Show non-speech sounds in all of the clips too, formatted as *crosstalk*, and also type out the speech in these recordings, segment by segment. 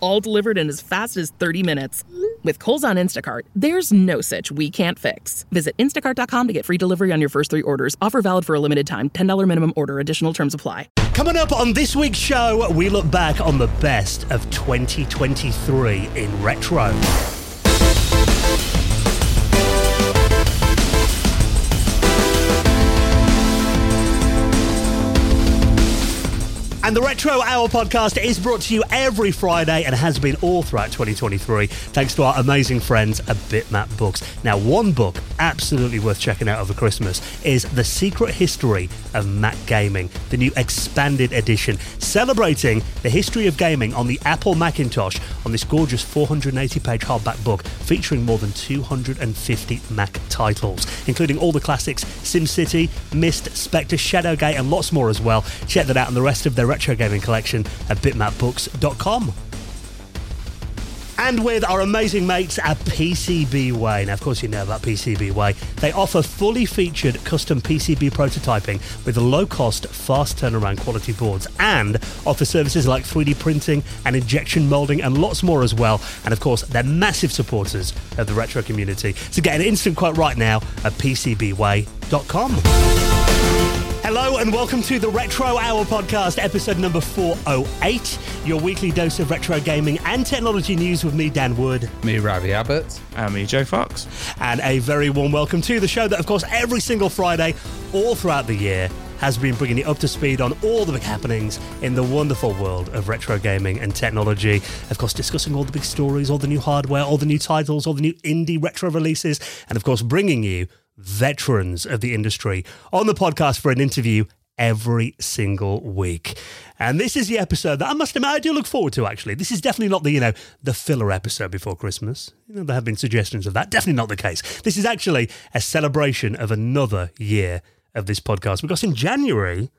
All delivered in as fast as 30 minutes. With Kohl's on Instacart, there's no such we can't fix. Visit instacart.com to get free delivery on your first three orders. Offer valid for a limited time. $10 minimum order. Additional terms apply. Coming up on this week's show, we look back on the best of 2023 in retro. And the Retro Hour podcast is brought to you every Friday and has been all throughout 2023 thanks to our amazing friends at Bitmap Books. Now, one book absolutely worth checking out over Christmas is The Secret History of Mac Gaming, the new expanded edition, celebrating the history of gaming on the Apple Macintosh on this gorgeous 480 page hardback book featuring more than 250 Mac titles, including all the classics SimCity, Myst, Spectre, Shadowgate, and lots more as well. Check that out and the rest of their retro gaming collection at bitmapbooks.com. And with our amazing mates at PCBWay. Now, of course, you know about PCBWay. They offer fully featured custom PCB prototyping with low cost, fast turnaround quality boards and offer services like 3D printing and injection molding and lots more as well. And of course, they're massive supporters of the retro community. So get an instant quote right now at PCBWay.com. Hello and welcome to the Retro Hour podcast, episode number 408. Your weekly dose of retro gaming and technology news with me, Dan Wood. Me, Ravi Abbott. And me, Joe Fox. And a very warm welcome to the show that, of course, every single Friday, all throughout the year, has been bringing you up to speed on all the big happenings in the wonderful world of retro gaming and technology. Of course, discussing all the big stories, all the new hardware, all the new titles, all the new indie retro releases, and of course, bringing you veterans of the industry on the podcast for an interview every single week. And this is the episode that I must admit I do look forward to actually. This is definitely not the, you know, the filler episode before Christmas. You know, there have been suggestions of that. Definitely not the case. This is actually a celebration of another year of this podcast because in January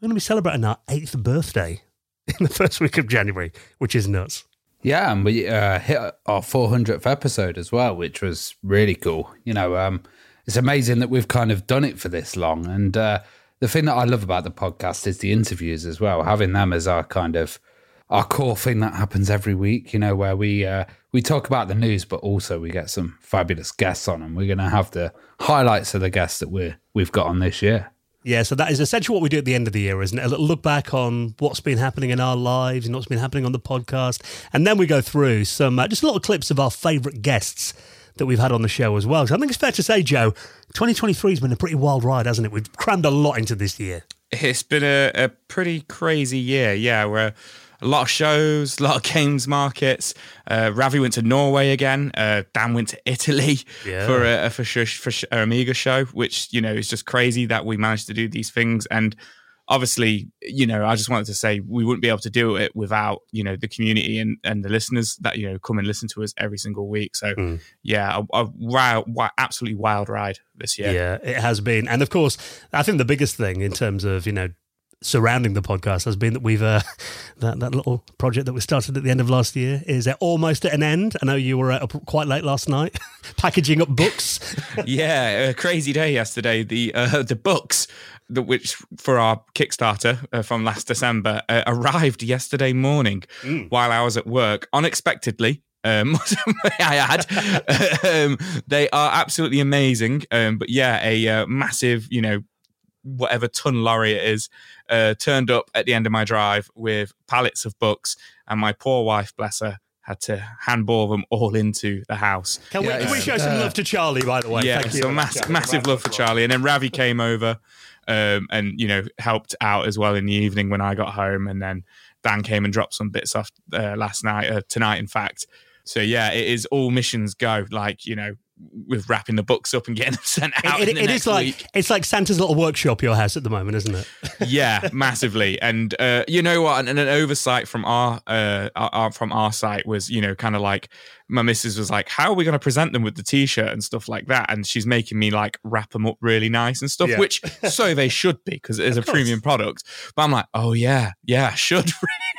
we're going to be celebrating our 8th birthday *laughs* in the first week of January, which is nuts. Yeah, and we uh, hit our 400th episode as well, which was really cool. You know, um, it's amazing that we've kind of done it for this long. And uh, the thing that I love about the podcast is the interviews as well, having them as our kind of our core thing that happens every week. You know, where we uh, we talk about the news, but also we get some fabulous guests on, and we're going to have the highlights of the guests that we we've got on this year. Yeah, so that is essentially what we do at the end of the year, isn't it? A little look back on what's been happening in our lives and what's been happening on the podcast. And then we go through some uh, just little clips of our favourite guests that we've had on the show as well. So I think it's fair to say, Joe, 2023 has been a pretty wild ride, hasn't it? We've crammed a lot into this year. It's been a, a pretty crazy year, yeah, where a lot of shows, a lot of games markets. Uh, Ravi went to Norway again. Uh, Dan went to Italy Yeah. for a, for, sh- for sh- Amiga show, which you know is just crazy that we managed to do these things. And obviously, you know, I just wanted to say we wouldn't be able to do it without you know the community and and the listeners that you know come and listen to us every single week. So Mm. yeah, a, a wild, wild, absolutely wild ride this year. Yeah. it has been. And of course, I think the biggest thing in terms of, you know, surrounding the podcast has been that we've uh, *laughs* that that little project that we started at the end of last year is uh, almost at an end. I know you were uh, up quite late last night, *laughs* packaging up books. *laughs* yeah, a crazy day yesterday. The uh, the books, the, which for our Kickstarter uh, from last December, uh, arrived yesterday morning while I was at work unexpectedly. Um, I had. um, they are absolutely amazing. Um, but yeah, a uh, massive, you know, whatever ton lorry it is, uh, turned up at the end of my drive with pallets of books, and my poor wife, bless her, had to handball them all into the house. Can, Yeah, we, can we it's, show some uh, love to Charlie, by the way? yeah, Thank you. so mass- massive love for Charlie. And then Ravi came over um, and, you know, helped out as well in the evening when I got home. And then Dan came and dropped some bits off uh, last night, uh, tonight, in fact. So, yeah, it is all missions go. Like, you know, with wrapping the books up and getting them *laughs* sent out. It, in it, the it next is like week. it's like Santa's little workshop. Your house at the moment, isn't it? *laughs* yeah, massively. And uh, you know what? And an oversight from our, uh, our, our from our site was, you know, kind of like my missus was like, "How are we going to present them with the t-shirt and stuff like that?" And she's making me like wrap them up really nice and stuff, Yeah. which *laughs* so they should be because it is a course. premium product. But I'm like, "Oh yeah, yeah, should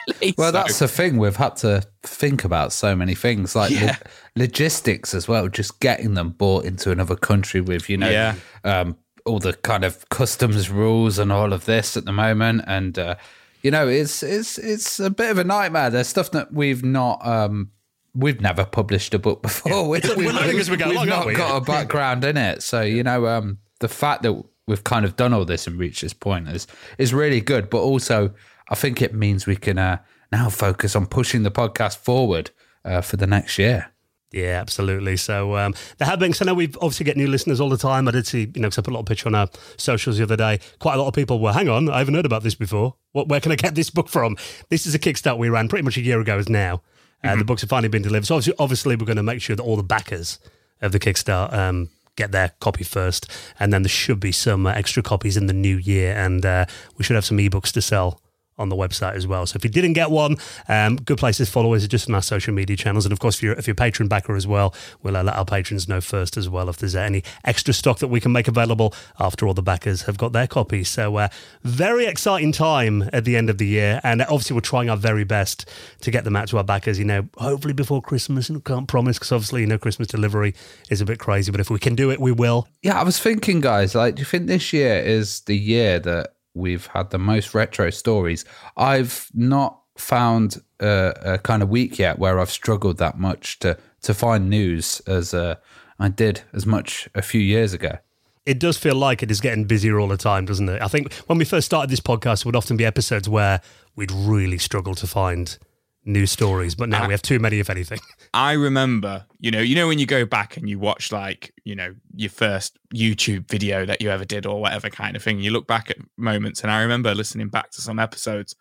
really." Well, So- that's the thing. We've had to think about so many things, like Yeah. lo- logistics as well. Just getting them bought into another country with, you know, Yeah. um, all the kind of customs rules and all of this at the moment, and uh, you know, it's it's it's a bit of a nightmare. There's stuff that we've not. Um, We've never published a book *laughs* before. We, We're learning as we go we've along, not we? got a *laughs* background in it, so you know, um, the fact that we've kind of done all this and reached this point is is really good. But also, I think it means we can uh, now focus on pushing the podcast forward uh, for the next year. Yeah, absolutely. So um, there have been. So now we've obviously get new listeners all the time. I did see, you know, because I put a lot of picture on our socials the other day. Quite a lot of people were, hang on, I haven't heard about this before. What, where can I get this book from? This is a Kickstart we ran pretty much a year ago. As now, uh, the books have finally been delivered. So obviously, obviously, we're going to make sure that all the backers of the Kickstart um, get their copy first, and then there should be some uh, extra copies in the new year, and uh, we should have some ebooks to sell on the website as well. So if you didn't get one, um, good places to follow us are just on our social media channels. And of course, if you're, if you're a patron backer as well, we'll uh, let our patrons know first as well if there's any extra stock that we can make available after all the backers have got their copies. So uh, very exciting time at the end of the year. And obviously, we're trying our very best to get them out to our backers, you know, hopefully before Christmas. And can't promise because obviously, you know, Christmas delivery is a bit crazy. But if we can do it, we will. Yeah, I was thinking, guys, like, do you think this year is the year that we've had the most retro stories? I've not found a, kind of week yet where I've struggled that much to to find news as uh, I did as much a few years ago. it does feel like it is getting busier all the time, doesn't it? I think when we first started this podcast, it would often be episodes where we'd really struggle to find news stories, but now we have too many, if anything. *laughs* I remember, you know, you know when you go back and you watch like, you know, your first YouTube video that you ever did or whatever kind of thing. You look back at moments and I remember listening back to some episodes,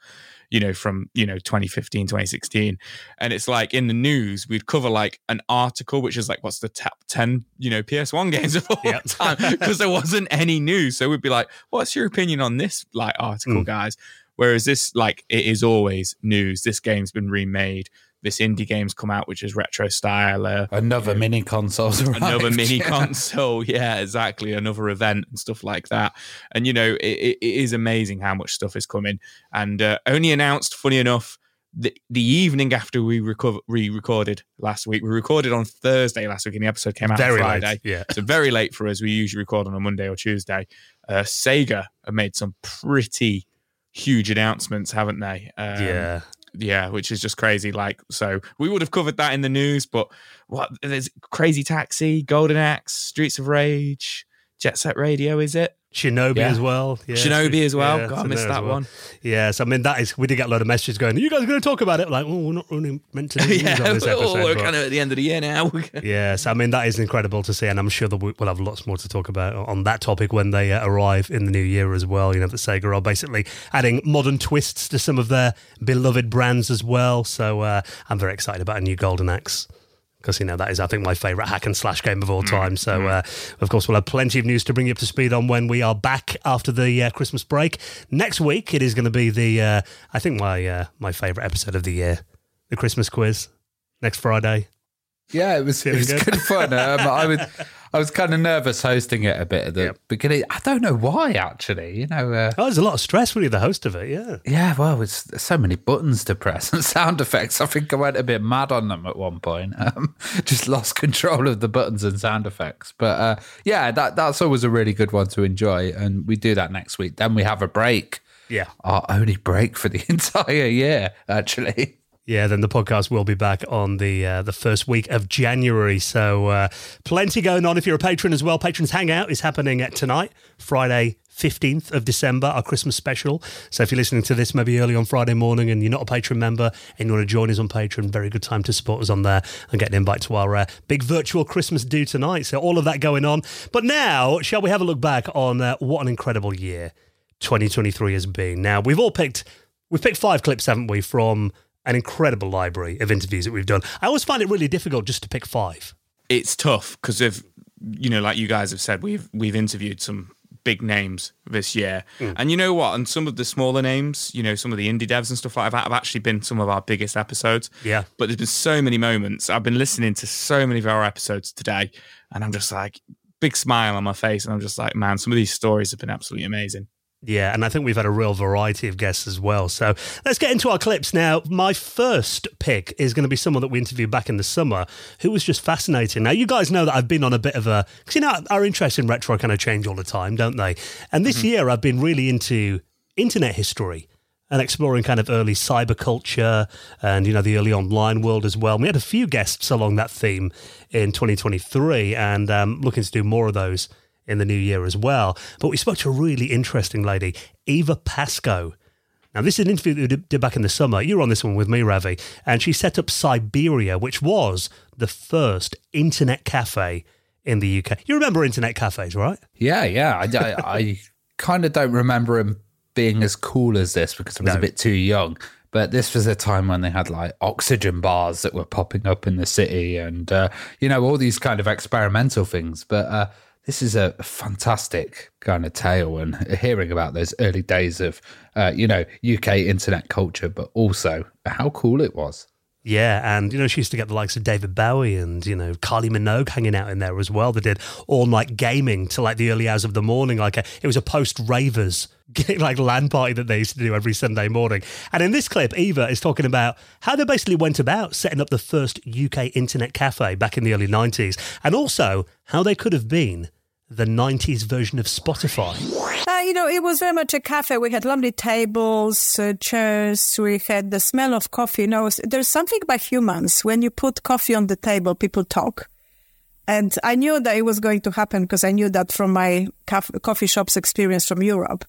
you know, from, you know, 2015, 2016. And it's like in the news, we'd cover like an article which is like what's the top 10, you know, PS1 *laughs* games of all Yep. time because there wasn't any news. So we'd be like, what's your opinion on this like article, Mm. guys? Whereas this, like, it is always news. This game's been remade. This indie game's come out, which is retro style. Uh, *laughs* Another mini console's arrived. another mini Yeah. console. Yeah, exactly. Another event and stuff like that. And, you know, it, it is amazing how much stuff is coming. And uh, only announced, funny enough, the, the evening after we recover, re-recorded last week. We recorded on Thursday last week and the episode came out Very Friday. late. Yeah. So very late for us. We usually record on a Monday or Tuesday. Uh, Sega have made some pretty huge announcements, haven't they? Um, yeah. yeah, which is just crazy. Like, so we would have covered that in the news, but what? There's Crazy Taxi, Golden Axe, Streets of Rage, Jet Set Radio, is it? Shinobi Yeah. as well. Yeah. Shinobi as well. Yeah, God, I missed that well. one. Yes, I mean that is. We did get a lot of messages going. Are you guys going to talk about it? Like, oh, we're not really meant to. Do *laughs* yeah, on this *laughs* episode. oh, we're but- kind of at the end of the year now. *laughs* Yes, I mean that is incredible to see, and I'm sure that we- we'll have lots more to talk about on that topic when they uh, arrive in the new year as well. You know, that Sega are basically adding modern twists to some of their beloved brands as well. So uh, I'm very excited about a new Golden Axe. Because you know that is, I think, my favourite hack and slash game of all time. So, uh, of course, we'll have plenty of news to bring you up to speed on when we are back after the uh, Christmas break. Next week, it is going to be the, uh, I think, my uh, my favourite episode of the year, the Christmas quiz. Next Friday. Yeah, it was, it was good? good, fun. Um, I was *laughs* I was kind of nervous hosting it a bit at the Yep. beginning. I don't know why, actually. You know, uh, Oh, there's a lot of stress when you're the host of it. Yeah. yeah, well, it's there's so many buttons to press and *laughs* sound effects. I think I went a bit mad on them at one point. Um, *laughs* just lost control of the buttons and sound effects. But uh, yeah, that that's always a really good one to enjoy, and we do that next week. Then we have a break. Yeah. Our only break for the *laughs* entire year, actually. Yeah, then the podcast will be back on the uh, the first week of January. So uh, plenty going on. If you're a patron as well, patrons hangout is happening at tonight, Friday. 15th of December, our Christmas special. So, if you're listening to this maybe early on Friday morning and you're not a patron member and you want to join us on Patreon, very good time to support us on there and get an invite to our uh, big virtual Christmas do tonight. So, all of that going on. But now, shall we have a look back on uh, what an incredible year 2023 has been? Now, we've all picked, we've picked five clips, haven't we, from an incredible library of interviews that we've done. I always find it really difficult just to pick five. it's tough because of you know, like you guys have said, we've we've interviewed some big names this year. Mm. And you know what? And some of the smaller names, you know, some of the indie devs and stuff like that have actually been some of our biggest episodes. Yeah. But there's been so many moments. I've been listening to so many of our episodes today, and I'm just like, big smile on my face. And I'm just like, man, some of these stories have been absolutely amazing. Yeah, and I think we've had a real variety of guests as well. So let's get into our clips now. My first pick is going to be someone that we interviewed back in the summer who was just fascinating. Now, you guys know that I've been on a bit of a, because you know, our interest in retro kind of change all the time, don't they? And this mm-hmm. year I've been really into internet history and exploring kind of early cyber culture and, you know, the early online world as well. And we had a few guests along that theme in 2023 and um, looking to do more of those in the new year as well. But we spoke to a really interesting lady, Eva Pascoe. Now, this is an interview that we did back in the summer. You were on this one with me, Ravi. And she set up Cyberia, which was the first internet cafe in the UK. You remember internet cafes, right? Yeah, yeah. I, I, *laughs* I kind of don't remember them being as cool as this because I was no. a bit too young. But this was a time when they had like oxygen bars that were popping up in the city and, uh, you know, all these kind of experimental things. But, uh, this is a fantastic kind of tale and hearing about those early days of uh, you know UK internet culture, but also how cool it was. Yeah, and you know she used to get the likes of David Bowie and you know Kylie Minogue hanging out in there as well. They did all night gaming till like the early hours of the morning. Like a, it was a post ravers *laughs* like LAN party that they used to do every Sunday morning. And in this clip, Eva is talking about how they basically went about setting up the first UK internet cafe back in the early nineties, and also how they could have been the 90s version of Spotify? Uh, you know, it was very much a cafe. We had lovely tables, uh, chairs. We had the smell of coffee. You know, there's something about humans. When you put coffee on the table, people talk. And I knew that it was going to happen because I knew that from my coffee shops experience from Europe.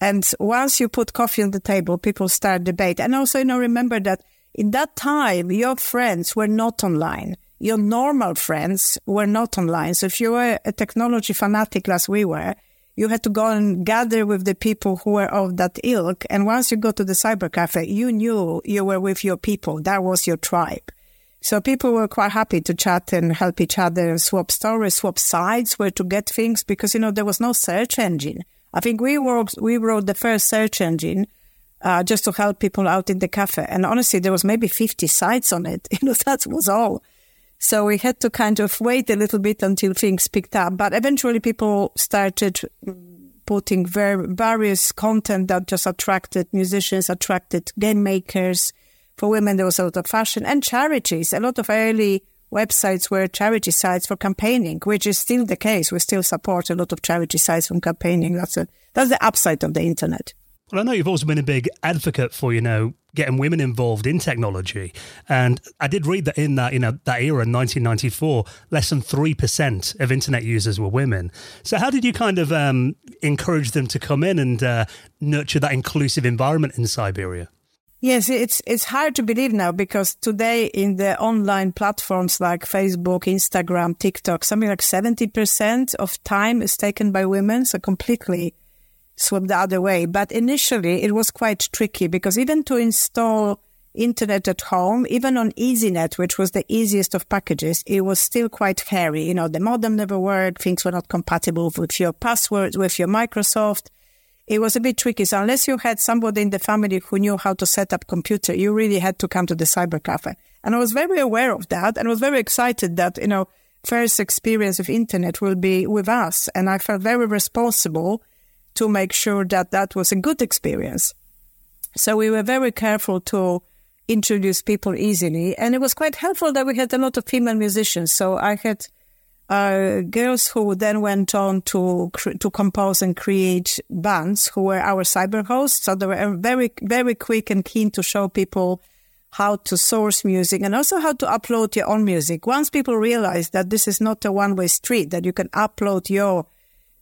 And once you put coffee on the table, people start debate. And also, you know, remember that in that time, your friends were not online your normal friends were not online. So if you were a technology fanatic as we were, you had to go and gather with the people who were of that ilk. And once you go to the cyber cafe, you knew you were with your people. That was your tribe. So people were quite happy to chat and help each other and swap stories, swap sites where to get things because, you know, there was no search engine. I think we wrote, we wrote the first search engine uh, just to help people out in the cafe. And honestly, there was maybe 50 sites on it. *laughs* You know, that was all. So we had to kind of wait a little bit until things picked up. But eventually people started putting various content that just attracted musicians, attracted game makers. For women, there was a lot of fashion and charities. A lot of early websites were charity sites for campaigning, which is still the case. We still support a lot of charity sites from campaigning. That's a, that's the upside of the internet. I know you've also been a big advocate for, you know, getting women involved in technology. And I did read that in that, you know, that era, 1994, less than 3% of internet users were women. So how did you kind of um, encourage them to come in and uh, nurture that inclusive environment in Cyberia? Yes, it's it's hard to believe now because today in the online platforms like Facebook, Instagram, TikTok, something like 70% of time is taken by women, so completely swap the other way. But initially, it was quite tricky because even to install internet at home, even on EasyNet, which was the easiest of packages, it was still quite hairy. You know, the modem never worked, things were not compatible with your passwords, with your Microsoft. It was a bit tricky. So unless you had somebody in the family who knew how to set up computer, you really had to come to the cyber cafe. And I was very aware of that and was very excited that, you know, first experience of internet will be with us. And I felt very responsible to make sure that that was a good experience. So we were very careful to introduce people easily. And it was quite helpful that we had a lot of female musicians. So I had uh, girls who then went on to to compose and create bands who were our cyber hosts. So they were very, very quick and keen to show people how to source music and also how to upload your own music. Once people realized that this is not a one way street, that you can upload your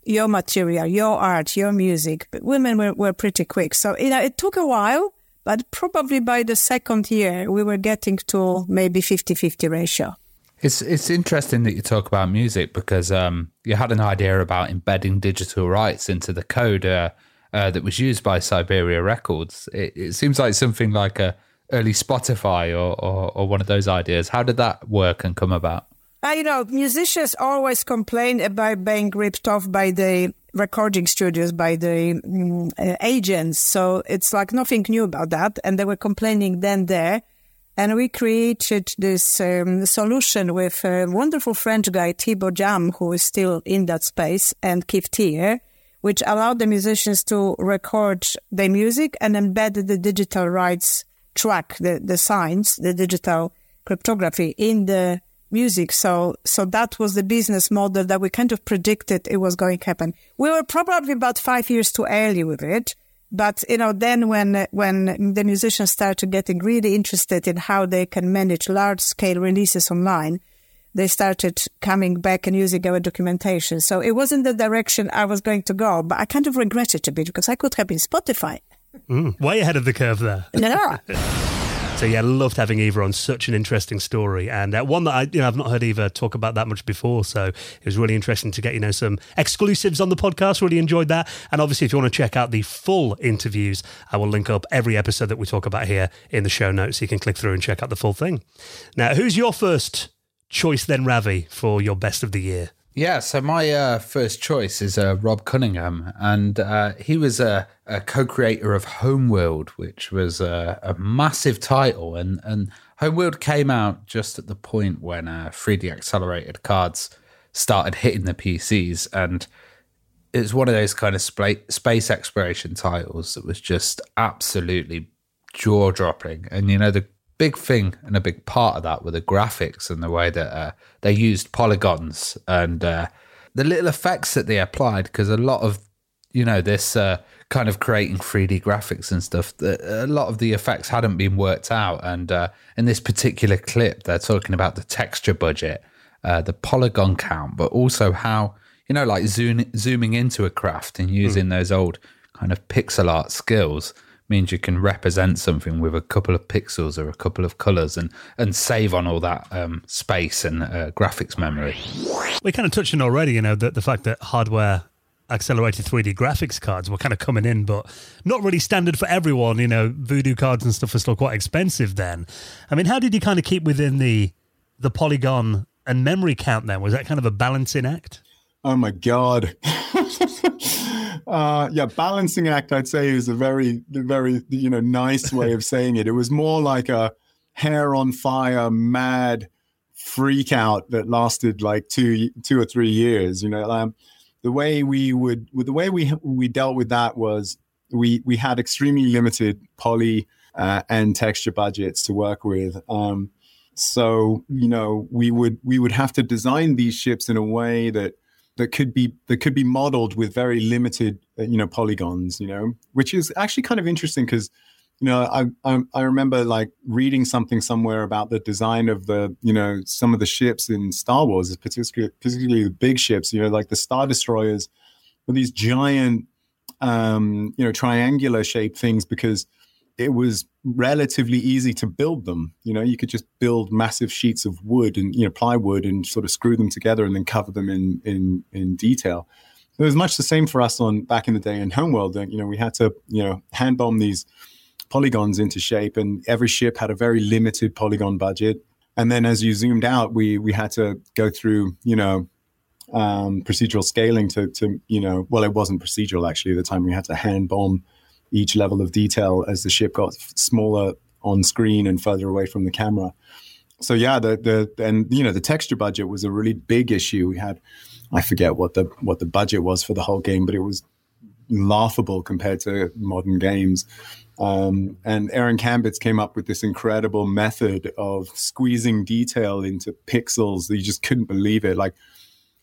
your material, your art, your music. But women were, were pretty quick. So, you know, it took a while, but probably by the second year, we were getting to maybe 50 50 ratio. It's it's interesting that you talk about music because um, you had an idea about embedding digital rights into the code uh, uh, that was used by Cyberia Records. It, it, seems like something like a early Spotify or, or, or one of those ideas. How did that work and come about? Uh, you know, musicians always complain about being ripped off by the recording studios by the um, uh, agents. So it's like nothing new about that. And they were complaining then there. And we created this um, solution with a wonderful French guy, Thibaut Jam, who is still in that space, and Keith Tier, which allowed the musicians to record their music and embed the digital rights track, the, the signs, the digital cryptography in the music. So, so that was the business model that we kind of predicted it was going to happen. We were probably about five years too early with it. But, you know, then when, when the musicians started getting really interested in how they can manage large scale releases online, they started coming back and using our documentation. So it wasn't the direction I was going to go, but I kind of regret it a bit because I could have been Spotify. Mm, way ahead of the curve there. No. *laughs* So yeah, loved having Eva on. Such an interesting story, and uh, one that I you know I've not heard Eva talk about that much before. So it was really interesting to get you know some exclusives on the podcast. Really enjoyed that, and obviously if you want to check out the full interviews, I will link up every episode that we talk about here in the show notes. So you can click through and check out the full thing. Now, who's your first choice then, Ravi, for your best of the year? Yeah, so my uh, first choice is uh, Rob Cunningham, and uh, he was a, a, co-creator of Homeworld, which was a, a, massive title, and and Homeworld came out just at the point when 3D uh, accelerated cards started hitting the PCs, and it's one of those kind of sp- space exploration titles that was just absolutely jaw dropping, and you know the big thing and a big part of that were the graphics and the way that uh, they used polygons and uh, the little effects that they applied. Because a lot of you know this uh, kind of creating 3D graphics and stuff, a lot of the effects hadn't been worked out. And uh, in this particular clip, they're talking about the texture budget, uh, the polygon count, but also how you know like zoom, zooming into a craft and using mm. those old kind of pixel art skills means you can represent something with a couple of pixels or a couple of colors and and save on all that um, space and uh, graphics memory. We kind of touched on already, you know, that the fact that hardware accelerated 3D graphics cards were kind of coming in, but not really standard for everyone. You know, Voodoo cards and stuff were still quite expensive then. I mean, how did you kind of keep within the the polygon and memory count then? Was that kind of a balancing act? Oh my god. Uh, yeah, balancing act, I'd say, is a very, very, you know, nice way of saying it. It was more like a hair on fire, mad freak out that lasted like two, two or three years. You know, um, the way we would, the way we we dealt with that was we we had extremely limited poly uh, and texture budgets to work with. Um, so you know, we would we would have to design these ships in a way that that could be that could be modeled with very limited uh, you know polygons you know which is actually kind of interesting because you know I, I, I remember like reading something somewhere about the design of the you know some of the ships in Star Wars particularly particularly the big ships you know like the star destroyers with these giant um you know triangular shaped things because it was relatively easy to build them. You know, you could just build massive sheets of wood and you know plywood and sort of screw them together and then cover them in in in detail. It was much the same for us on back in the day in Homeworld. You know, we had to you know hand bomb these polygons into shape, and every ship had a very limited polygon budget. And then as you zoomed out, we we had to go through you know um, procedural scaling to to you know well it wasn't procedural actually at the time we had to hand bomb each level of detail as the ship got smaller on screen and further away from the camera. So yeah, the the and you know the texture budget was a really big issue. We had I forget what the what the budget was for the whole game, but it was laughable compared to modern games. Um, and Aaron Kambeitz came up with this incredible method of squeezing detail into pixels you just couldn't believe it. Like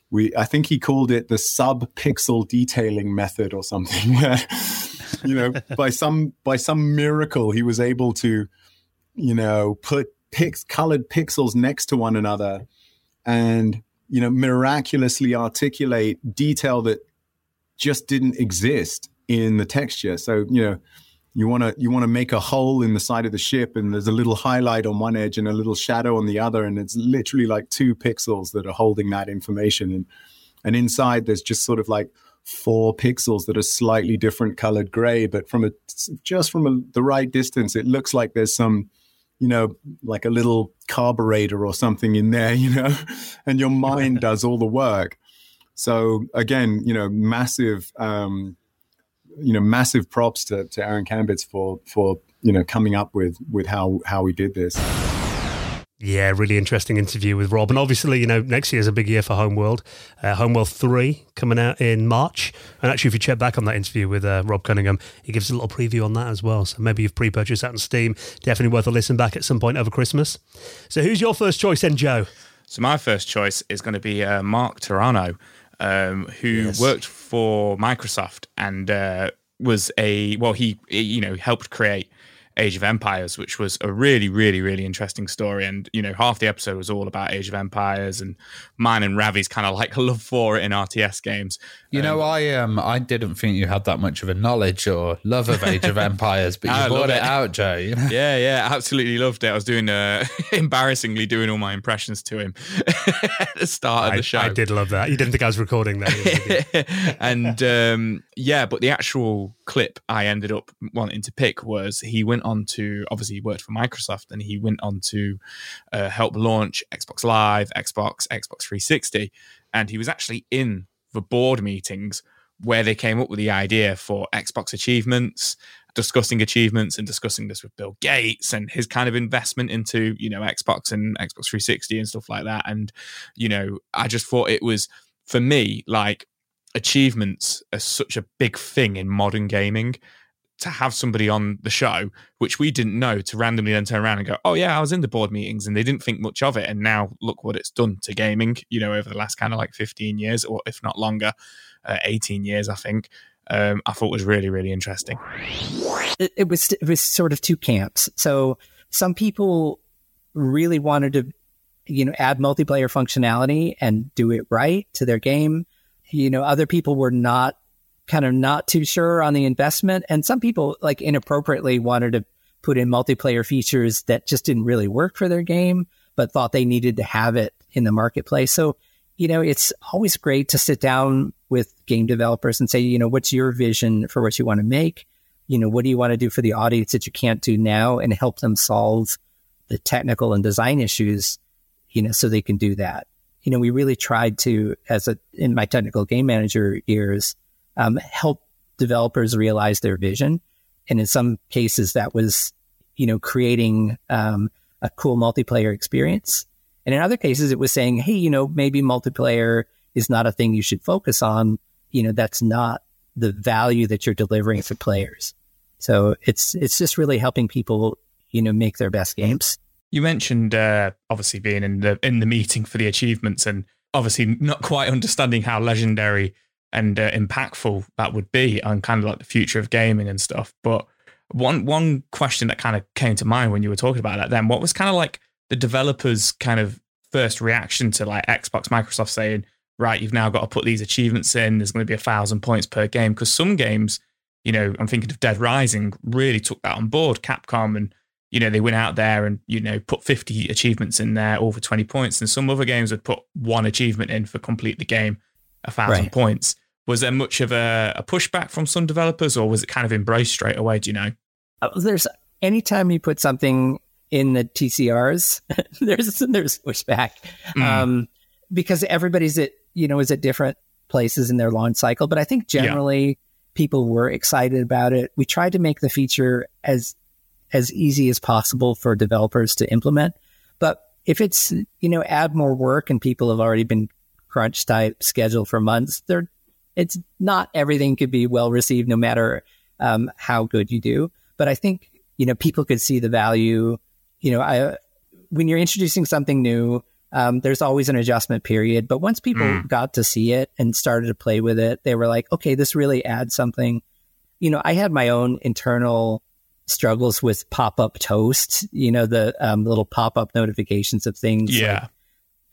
we, I think he called it the sub pixel detailing method or something. *laughs* you know, by some by some miracle, he was able to, you know, put pix- colored pixels next to one another, and you know, miraculously articulate detail that just didn't exist in the texture. So you know, you want to you want to make a hole in the side of the ship, and there's a little highlight on one edge and a little shadow on the other, and it's literally like two pixels that are holding that information, and and inside there's just sort of like four pixels that are slightly different colored gray, but from a just from a, the right distance, it looks like there's some, you know, like a little carburetor or something in there, *laughs* you know, and your mind *laughs* does all the work. So again, you know, massive, um, you know, massive props to, to Aaron Kambeitz for for you know coming up with with how how we did this. Yeah, really interesting interview with Rob. And obviously, you know, next year is a big year for Homeworld. Uh, Homeworld 3 coming out in March. And actually, if you check back on that interview with uh, Rob Cunningham, he gives a little preview on that as well. So maybe you've pre purchased that on Steam. Definitely worth a listen back at some point over Christmas. So, who's your first choice then, Joe? So, my first choice is going to be uh, Mark Terrano, um, who yes. worked for Microsoft and uh, was a, well, he, you know, helped create Age of Empires, which was a really, really, really interesting story. And you know, half the episode was all about Age of Empires, and mine and Ravi's kind of like love for it in RTS games. You um, know, I um, I didn't think you had that much of a knowledge or love of Age of *laughs* Empires, but you brought it, it, out, Joe. You *laughs* know? Yeah, yeah, absolutely loved it. I was doing, uh, *laughs* embarrassingly doing all my impressions to him at the start of I, the show. I did love that. You didn't think I was recording that, and um, yeah, but the actual clip I ended up wanting to pick was he went on to obviously he worked for Microsoft and he went on to uh, help launch Xbox Live, Xbox, Xbox 360, and he was actually in the board meetings where they came up with the idea for Xbox achievements, discussing achievements and discussing this with Bill Gates and his kind of investment into, you know, Xbox and Xbox 360 and stuff like that. And, you know, I just thought it was for me like achievements are such a big thing in modern gaming to have somebody on the show, which we didn't know, to randomly then turn around and go, "Oh yeah, I was in the board meetings," and they didn't think much of it, and now look what it's done to gaming. You know, over the last kind of like fifteen years, or if not longer, uh, eighteen years, I think. Um, I thought was really really interesting. It, it was it was sort of two camps. So some people really wanted to, you know, add multiplayer functionality and do it right to their game you know, other people were not kind of not too sure on the investment. And some people like inappropriately wanted to put in multiplayer features that just didn't really work for their game, but thought they needed to have it in the marketplace. So, you know, it's always great to sit down with game developers and say, you know, what's your vision for what you want to make? You know, what do you want to do for the audience that you can't do now and help them solve the technical and design issues, you know, so they can do that you know, we really tried to, as a, in my technical game manager years, um, help developers realize their vision. And in some cases, that was, you know, creating um, a cool multiplayer experience. And in other cases, it was saying, hey, you know, maybe multiplayer is not a thing you should focus on. You know, that's not the value that you're delivering for players. So it's it's just really helping people, you know, make their best games. You mentioned uh, obviously being in the in the meeting for the achievements, and obviously not quite understanding how legendary and uh, impactful that would be on kind of like the future of gaming and stuff. But one one question that kind of came to mind when you were talking about that, then what was kind of like the developers' kind of first reaction to like Xbox, Microsoft saying, right, you've now got to put these achievements in. There's going to be a thousand points per game because some games, you know, I'm thinking of Dead Rising, really took that on board. Capcom and you know, they went out there and, you know, put 50 achievements in there all for 20 points. And some other games would put one achievement in for complete the game, a thousand right. points. Was there much of a, a, pushback from some developers or was it kind of embraced straight away? Do you know? Uh, there's anytime you put something in the TCRs, *laughs* there's, there's pushback. Mm. Um, because everybody's at, you know, is at different places in their launch cycle. But I think generally yeah. people were excited about it. We tried to make the feature as as easy as possible for developers to implement. But if it's, you know, add more work and people have already been crunch type scheduled for months, there, it's not everything could be well received no matter um, how good you do. But I think, you know, people could see the value. You know, I, when you're introducing something new, um, there's always an adjustment period. But once people mm. got to see it and started to play with it, they were like, okay, this really adds something. You know, I had my own internal struggles with pop up toast, you know, the um, little pop up notifications of things. Yeah. Like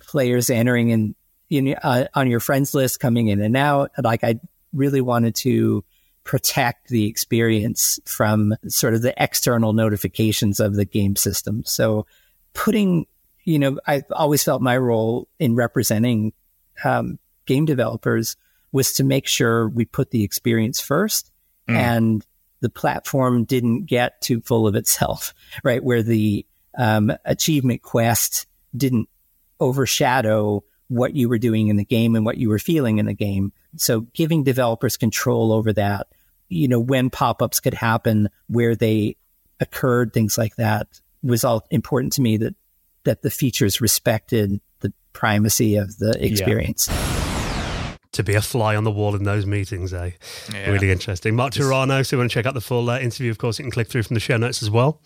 players entering in, in uh, on your friends list, coming in and out. Like I really wanted to protect the experience from sort of the external notifications of the game system. So putting, you know, I always felt my role in representing um, game developers was to make sure we put the experience first mm. and the platform didn't get too full of itself, *laughs* right? Where the um, achievement quest didn't overshadow what you were doing in the game and what you were feeling in the game. So giving developers control over that, you know, when pop ups could happen, where they occurred, things like that was all important to me that, that the features respected the primacy of the experience. Yeah to be a fly on the wall in those meetings, eh? Yeah. Really interesting. Mark Terrano, so you want to check out the full uh, interview, of course, you can click through from the show notes as well.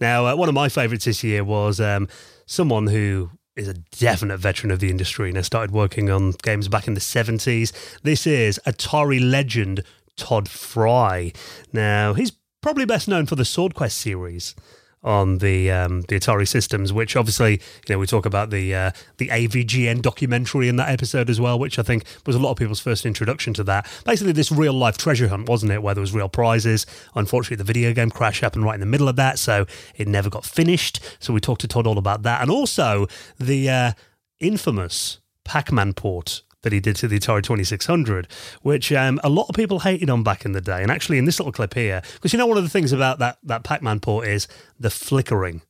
Now, uh, one of my favourites this year was um, someone who is a definite veteran of the industry and has started working on games back in the 70s. This is Atari legend Todd Frye. Now, he's probably best known for the Sword Quest series on the um, the Atari systems, which obviously you know we talk about the uh, the AVGN documentary in that episode as well, which I think was a lot of people's first introduction to that. Basically, this real life treasure hunt, wasn't it? Where there was real prizes. Unfortunately, the video game crash happened right in the middle of that, so it never got finished. So we talked to Todd all about that, and also the uh, infamous Pac-Man port that he did to the Atari 2600, which um, a lot of people hated on back in the day. And actually, in this little clip here, because you know, one of the things about that, that Pac Man port is the flickering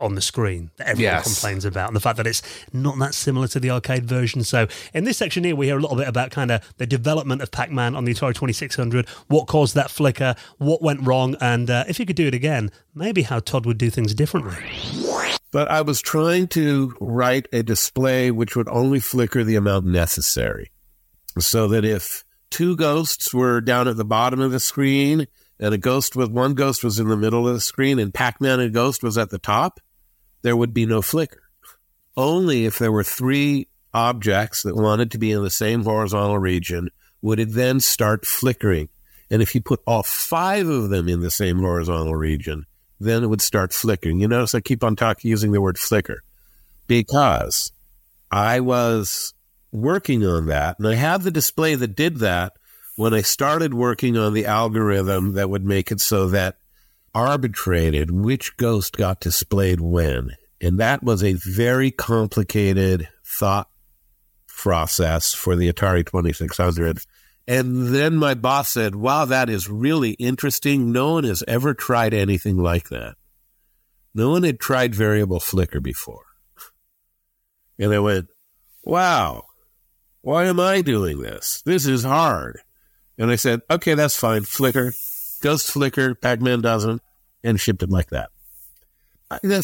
on the screen that everyone yes. complains about, and the fact that it's not that similar to the arcade version. So, in this section here, we hear a little bit about kind of the development of Pac Man on the Atari 2600, what caused that flicker, what went wrong, and uh, if you could do it again, maybe how Todd would do things differently. But I was trying to write a display which would only flicker the amount necessary. So that if two ghosts were down at the bottom of the screen and a ghost with one ghost was in the middle of the screen and Pac-Man and Ghost was at the top, there would be no flicker. Only if there were three objects that wanted to be in the same horizontal region would it then start flickering. And if you put all five of them in the same horizontal region, then it would start flickering. You notice I keep on talking using the word flicker because I was working on that and I had the display that did that when I started working on the algorithm that would make it so that arbitrated which ghost got displayed when. And that was a very complicated thought process for the Atari 2600. And then my boss said, Wow, that is really interesting. No one has ever tried anything like that. No one had tried variable flicker before. And I went, Wow, why am I doing this? This is hard. And I said, Okay, that's fine. Flicker, Ghost Flicker, Pac Man doesn't, and shipped it like that.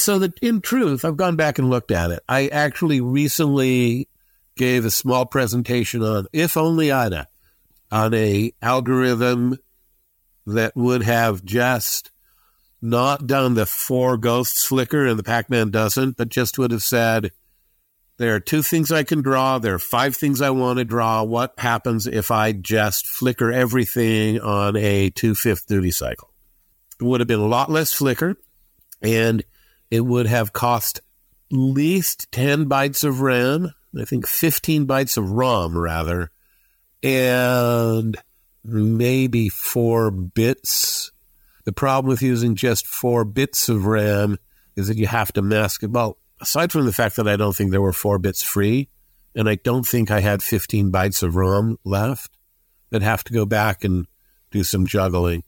So that in truth, I've gone back and looked at it. I actually recently gave a small presentation on If Only Ida on a algorithm that would have just not done the four ghosts flicker and the Pac-Man doesn't, but just would have said, there are two things I can draw. There are five things I want to draw. What happens if I just flicker everything on a two-fifth duty cycle? It would have been a lot less flicker and it would have cost least 10 bytes of RAM. I think 15 bytes of ROM rather and maybe four bits. The problem with using just four bits of RAM is that you have to mask it. Well, aside from the fact that I don't think there were four bits free, and I don't think I had 15 bytes of ROM left, I'd have to go back and do some juggling.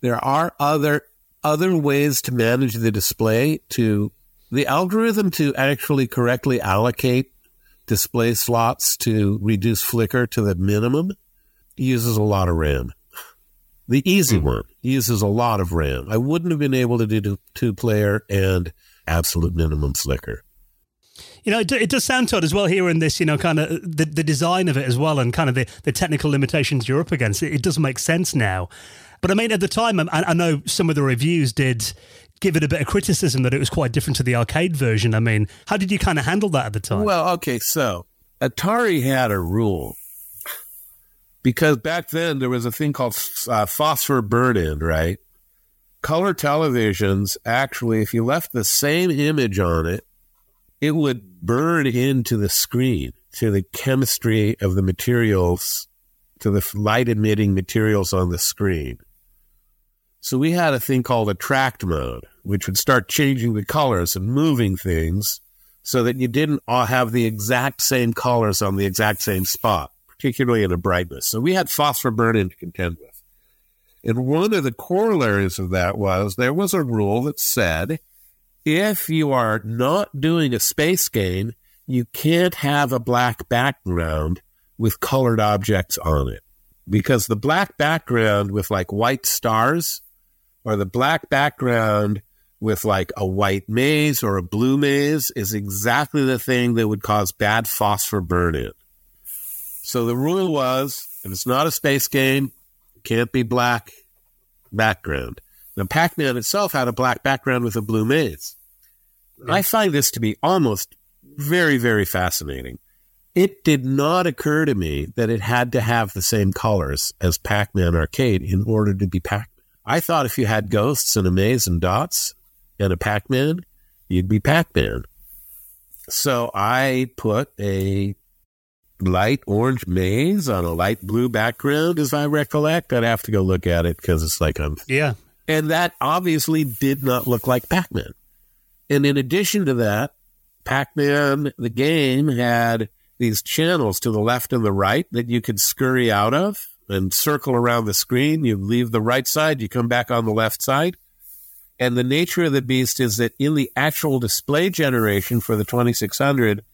There are other other ways to manage the display to the algorithm to actually correctly allocate display slots to reduce flicker to the minimum uses a lot of RAM. The easy mm-hmm. one uses a lot of RAM. I wouldn't have been able to do two player and absolute minimum flicker. You know, it, it, does sound Todd as well here in this, you know, kind of the, the design of it as well and kind of the, the technical limitations you're up against. It, it does make sense now. But I mean, at the time, I, I know some of the reviews did give it a bit of criticism that it was quite different to the arcade version. I mean, how did you kind of handle that at the time? Well, okay, so Atari had a rule because back then there was a thing called uh, phosphor burn in, right? Color televisions actually, if you left the same image on it, it would burn into the screen to the chemistry of the materials, to the light emitting materials on the screen. So we had a thing called attract mode, which would start changing the colors and moving things so that you didn't all have the exact same colors on the exact same spot, particularly in a brightness. So we had phosphor burn in to contend with. And one of the corollaries of that was there was a rule that said if you are not doing a space game you can't have a black background with colored objects on it because the black background with like white stars or the black background with like a white maze or a blue maze is exactly the thing that would cause bad phosphor burn in. So the rule was if it's not a space game, it can't be black background. Now, Pac Man itself had a black background with a blue maze. I find this to be almost very, very fascinating. It did not occur to me that it had to have the same colors as Pac Man Arcade in order to be Pac. I thought if you had ghosts and a maze and dots and a Pac Man, you'd be Pac Man. So I put a light orange maze on a light blue background, as I recollect. I'd have to go look at it because it's like I'm. Yeah. And that obviously did not look like Pac Man. And in addition to that, Pac Man, the game, had these channels to the left and the right that you could scurry out of and circle around the screen. You leave the right side, you come back on the left side. And the nature of the beast is that in the actual display generation for the 2600,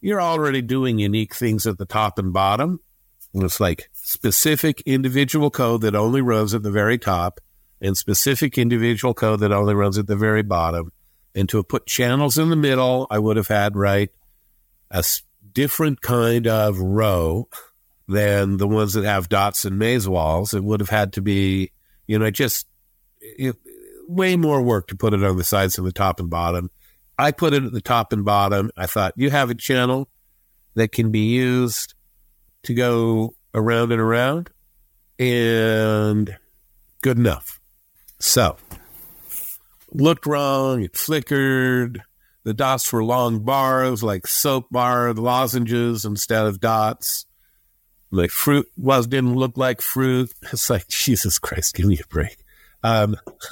you're already doing unique things at the top and bottom. And it's like specific individual code that only runs at the very top and specific individual code that only runs at the very bottom. And to have put channels in the middle, I would have had, right, a different kind of row *laughs* than the ones that have dots and maze walls. It would have had to be, you know, just it, way more work to put it on the sides and the top and bottom. I put it at the top and bottom. I thought you have a channel that can be used to go around and around and good enough. So looked wrong. It flickered. The dots were long bars, like soap bar lozenges instead of dots. Like fruit was didn't look like fruit. *laughs* It's like Jesus Christ, give me a break. Um, *laughs*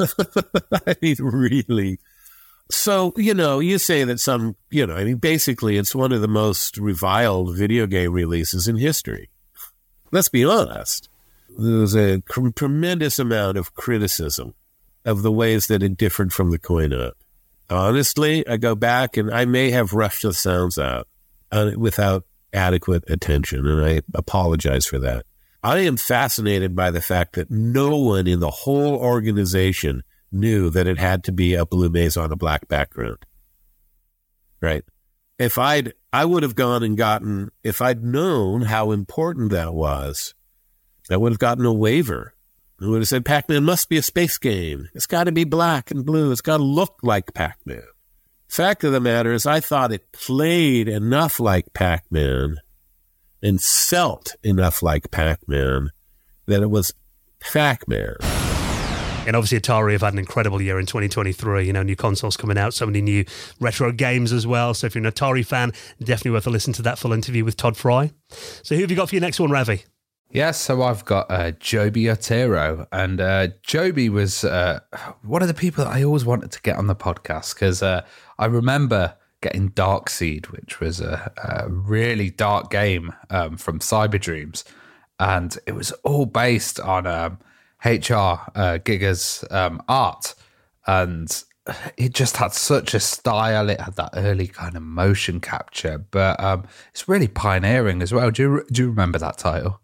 I mean, really. So you know, you say that some, you know, I mean, basically, it's one of the most reviled video game releases in history. Let's be honest. There was a cr- tremendous amount of criticism of the ways that it differed from the coin op. Honestly, I go back and I may have rushed the sounds out uh, without adequate attention, and I apologize for that. I am fascinated by the fact that no one in the whole organization knew that it had to be a blue maze on a black background. Right? If I'd, I would have gone and gotten, if I'd known how important that was, I would have gotten a waiver who would have said Pac Man must be a space game. It's got to be black and blue. It's got to look like Pac Man. Fact of the matter is, I thought it played enough like Pac Man and felt enough like Pac Man that it was Pac Man. And obviously, Atari have had an incredible year in 2023. You know, new consoles coming out, so many new retro games as well. So if you're an Atari fan, definitely worth a listen to that full interview with Tod Frye. So who have you got for your next one, Ravi? Yeah, so I've got uh, Joby Otero, and uh, Joby was uh, one of the people that I always wanted to get on the podcast because uh, I remember getting Dark Seed, which was a, a really dark game um, from Cyber Dreams, and it was all based on um, HR uh, Giger's um, art, and it just had such a style. It had that early kind of motion capture, but um, it's really pioneering as well. Do you do you remember that title?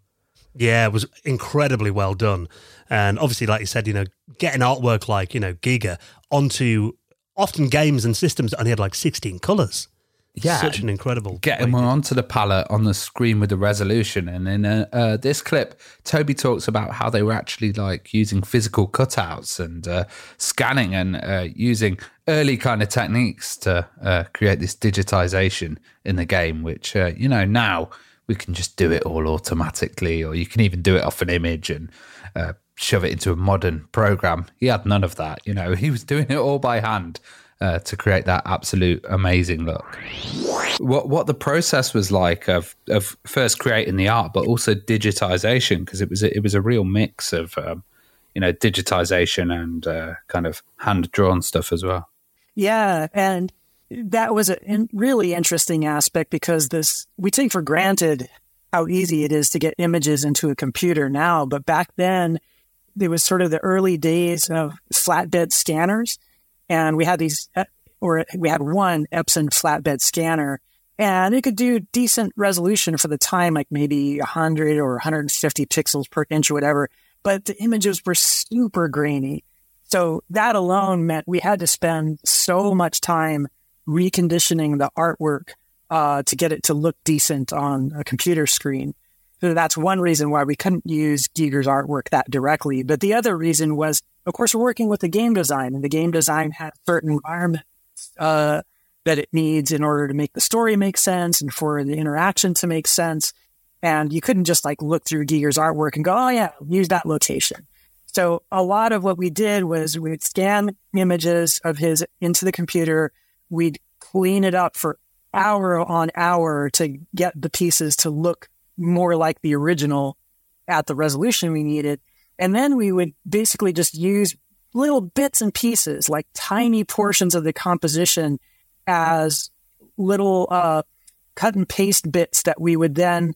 Yeah, it was incredibly well done. And obviously, like you said, you know, getting artwork like, you know, Giga onto often games and systems that only had like 16 colors. Yeah. Such an incredible. Getting one onto the palette on the screen with the resolution. And in uh, uh, this clip, Toby talks about how they were actually like using physical cutouts and uh, scanning and uh, using early kind of techniques to uh, create this digitization in the game, which, uh, you know, now we can just do it all automatically, or you can even do it off an image and uh, shove it into a modern program. He had none of that. You know, he was doing it all by hand uh, to create that absolute amazing look. What what the process was like of of first creating the art, but also digitization because it was a, it was a real mix of um, you know digitization and uh, kind of hand drawn stuff as well. Yeah, and that was a really interesting aspect because this we take for granted how easy it is to get images into a computer now, but back then there was sort of the early days of flatbed scanners, and we had these, or we had one Epson flatbed scanner and it could do decent resolution for the time, like maybe 100 or 150 pixels per inch or whatever. But the images were super grainy. So that alone meant we had to spend so much time reconditioning the artwork uh, to get it to look decent on a computer screen. So that's one reason why we couldn't use Giger's artwork that directly. But the other reason was, of course, we're working with the game design, and the game design has certain environments uh, that it needs in order to make the story make sense and for the interaction to make sense. And you couldn't just like look through Giger's artwork and go, oh yeah, use that location. So a lot of what we did was we'd scan images of his into the computer. We'd clean it up for hour on hour to get the pieces to look more like the original at the resolution we needed. And then we would basically just use little bits and pieces, like tiny portions of the composition as little uh, cut and paste bits that we would then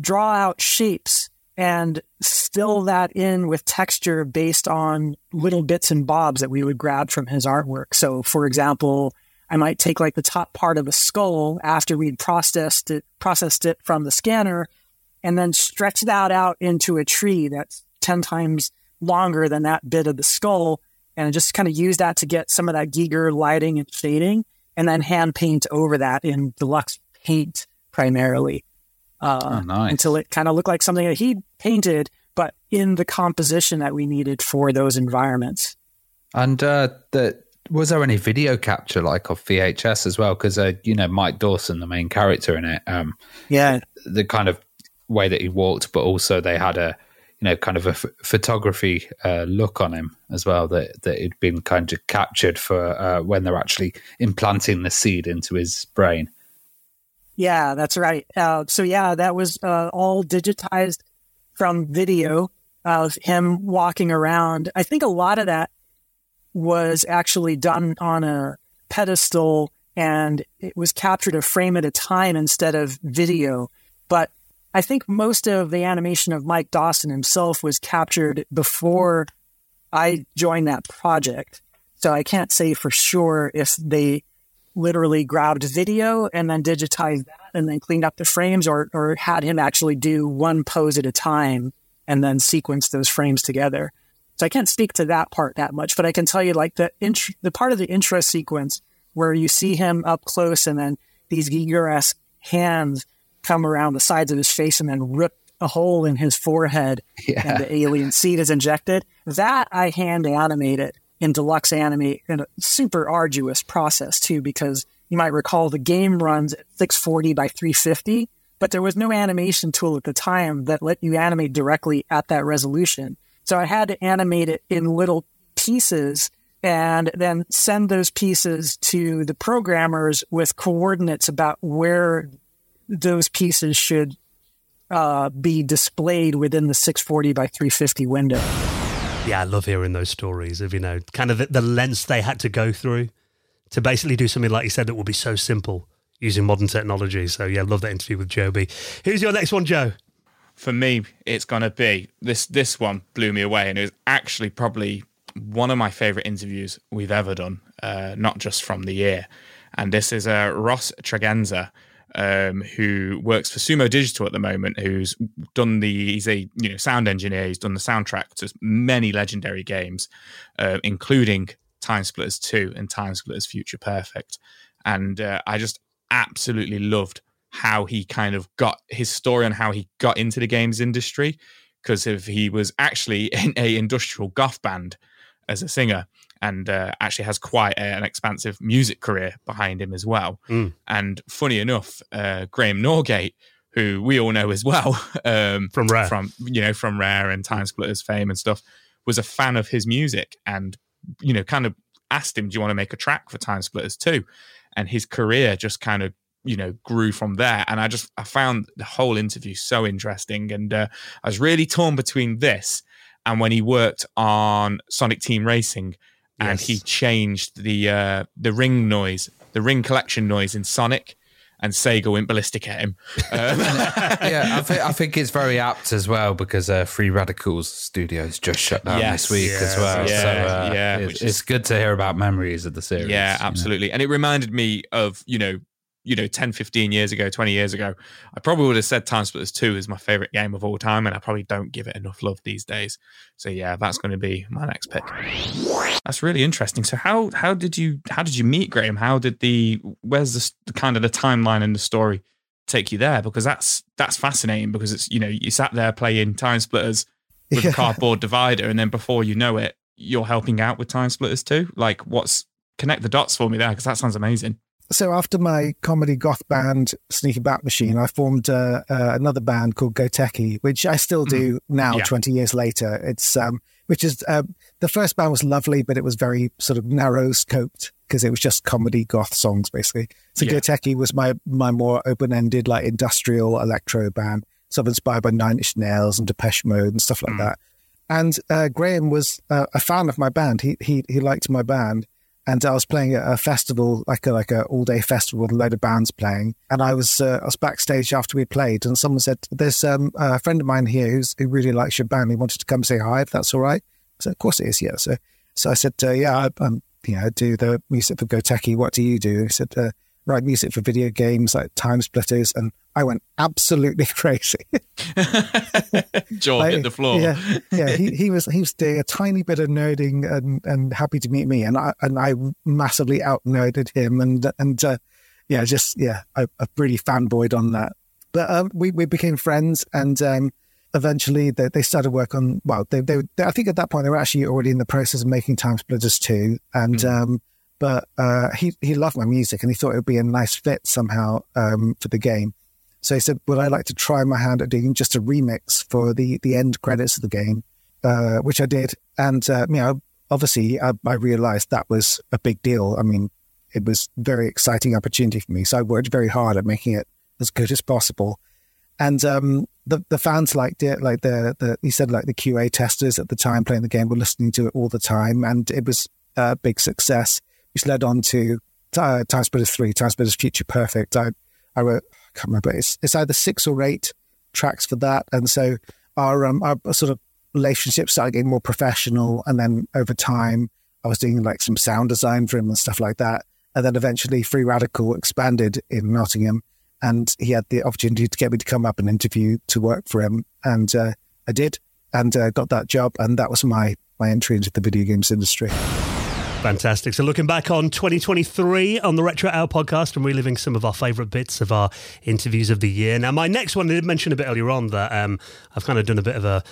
draw out shapes and fill that in with texture based on little bits and bobs that we would grab from his artwork. So, for example, I might take like the top part of a skull after we'd processed it, processed it from the scanner and then stretch that out into a tree that's 10 times longer than that bit of the skull. And just kind of use that to get some of that Giger lighting and shading and then hand paint over that in deluxe paint primarily. Uh, oh, nice. Until it kind of looked like something that he painted, but in the composition that we needed for those environments. And uh, the was there any video capture like of VHS as well? Because uh, you know Mike Dawson, the main character in it, um, yeah, the kind of way that he walked, but also they had a you know kind of a f- photography uh, look on him as well that that had been kind of captured for uh, when they're actually implanting the seed into his brain. Yeah, that's right. Uh, so yeah, that was uh, all digitized from video of him walking around. I think a lot of that was actually done on a pedestal and it was captured a frame at a time instead of video. But I think most of the animation of Mike Dawson himself was captured before I joined that project. So I can't say for sure if they literally grabbed video and then digitized that and then cleaned up the frames or, or had him actually do one pose at a time and then sequence those frames together. So I can't speak to that part that much, but I can tell you like the int- the part of the intro sequence where you see him up close and then these Giger hands come around the sides of his face and then rip a hole in his forehead yeah. and the alien seed is injected. That I hand animated in Deluxe Animate in a super arduous process too, because you might recall the game runs at 640 by 350, but there was no animation tool at the time that let you animate directly at that resolution. So I had to animate it in little pieces and then send those pieces to the programmers with coordinates about where those pieces should uh, be displayed within the 640 by 350 window. Yeah, I love hearing those stories of, you know, kind of the, the they had to go through to basically do something like you said that would be so simple using modern technology. So, yeah, love that interview with Joby. Who's your next one, Joe? For me, it's gonna be this. This one blew me away, and it was actually probably one of my favorite interviews we've ever done, uh, not just from the year. And this is uh, Ross Tregenza, um, who works for Sumo Digital at the moment, who's done the he's a you know sound engineer. He's done the soundtrack to many legendary games, uh, including Time Splitters Two and Time Splitters Future Perfect. And uh, I just absolutely loved how he kind of got his story on how he got into the games industry because if he was actually *laughs* in a industrial goth band as a singer and uh, actually has quite a, an expansive music career behind him as well. Mm. And funny enough, uh, Graham Norgate, who we all know as well *laughs* um, from Rare, from you know from Rare and Time Splitters fame and stuff, was a fan of his music and you know kind of asked him, "Do you want to make a track for Time Splitters two?" And his career just kind of you know grew from there and i just i found the whole interview so interesting and uh, i was really torn between this and when he worked on sonic team racing and yes. he changed the uh, the ring noise the ring collection noise in sonic and Sega went ballistic at him. *laughs* Um, yeah, I think, I think it's very apt as well because uh, Free Radicals Studios just shut down yes, this week yes, as well. Yeah, so, uh, yeah, it's, is, it's, good to hear about memories of the series. Yeah, absolutely. You know? And it reminded me of you know you know 10 15 years ago 20 years ago i probably would have said time splitters 2 is my favorite game of all time and i probably don't give it enough love these days. So yeah that's going to be my next pick. That's really interesting. So how how did you how did you meet graham? How did the where's the, the kind of the timeline and the story take you there? Because that's that's fascinating because it's you know you sat there playing time splitters with Yeah. a cardboard divider and then before you know it you're helping out with time splitters two like what's connect the dots for me there because that sounds amazing So after my comedy goth band Sneaky Bat Machine, I formed uh, uh, another band called Goteki, which I still do now, Yeah. twenty years later. It's um, which is um, the first band was lovely, but it was very sort of narrow scoped because it was just comedy goth songs basically. So Yeah. Goteki was my my more open ended like industrial electro band, sort of inspired by Nine Inch Nails and Depeche Mode and stuff like that. And uh, Graham was uh, a fan of my band. He he he liked my band, and I was playing a festival, like a like a all day festival with a load of bands playing. And I was uh, I was backstage after we played, and someone said, "There's um, a friend of mine here who's, who really likes your band. He wanted to come say hi. If that's all right." I said, "Of course it is. Yeah." So so I said, uh, "Yeah, I, um, you know, I do the music for Goteki. What do you do?" He said, uh, "Write music for video games like Time Splitters." And I went absolutely *laughs* crazy. *laughs* jaw Like, hit the floor Yeah, yeah. He, he was he was doing a tiny bit of nerding and, and happy to meet me, and I and I massively out nerded him, and and uh, yeah, just yeah, I, I really fanboyed on that. But um, we we became friends, and um, eventually they, they started work on. Well, they, they they I think at that point they were actually already in the process of making Time Splitters two, and um, but uh, he he loved my music, and he thought it would be a nice fit somehow um, for the game. So he said, "Would I like to try my hand at doing just a remix for the the end credits of the game?" Uh, which I did, and uh, you know, obviously, I, I realized that was a big deal. I mean, it was a very exciting opportunity for me, so I worked very hard at making it as good as possible. And um, the the fans liked it. Like the the he said, like the QA testers at the time playing the game were listening to it all the time, and it was a big success, which led on to uh, Time Splitters three, Time Splitters Future Perfect. I I wrote I can't remember. It's it's either six or eight tracks for that, and so our um our sort of relationship started getting more professional, and then over time I was doing like some sound design for him and stuff like that, and then eventually Free Radical expanded in Nottingham, and he had the opportunity to get me to come up and interview to work for him, and uh, I did, and uh, got that job, and that was my my entry into the video games industry. Fantastic. So, looking back on 2023 on the Retro Hour podcast and reliving some of our favourite bits of our interviews of the year. Now, my next one, I did mention a bit earlier on that um, I've kind of done a bit of a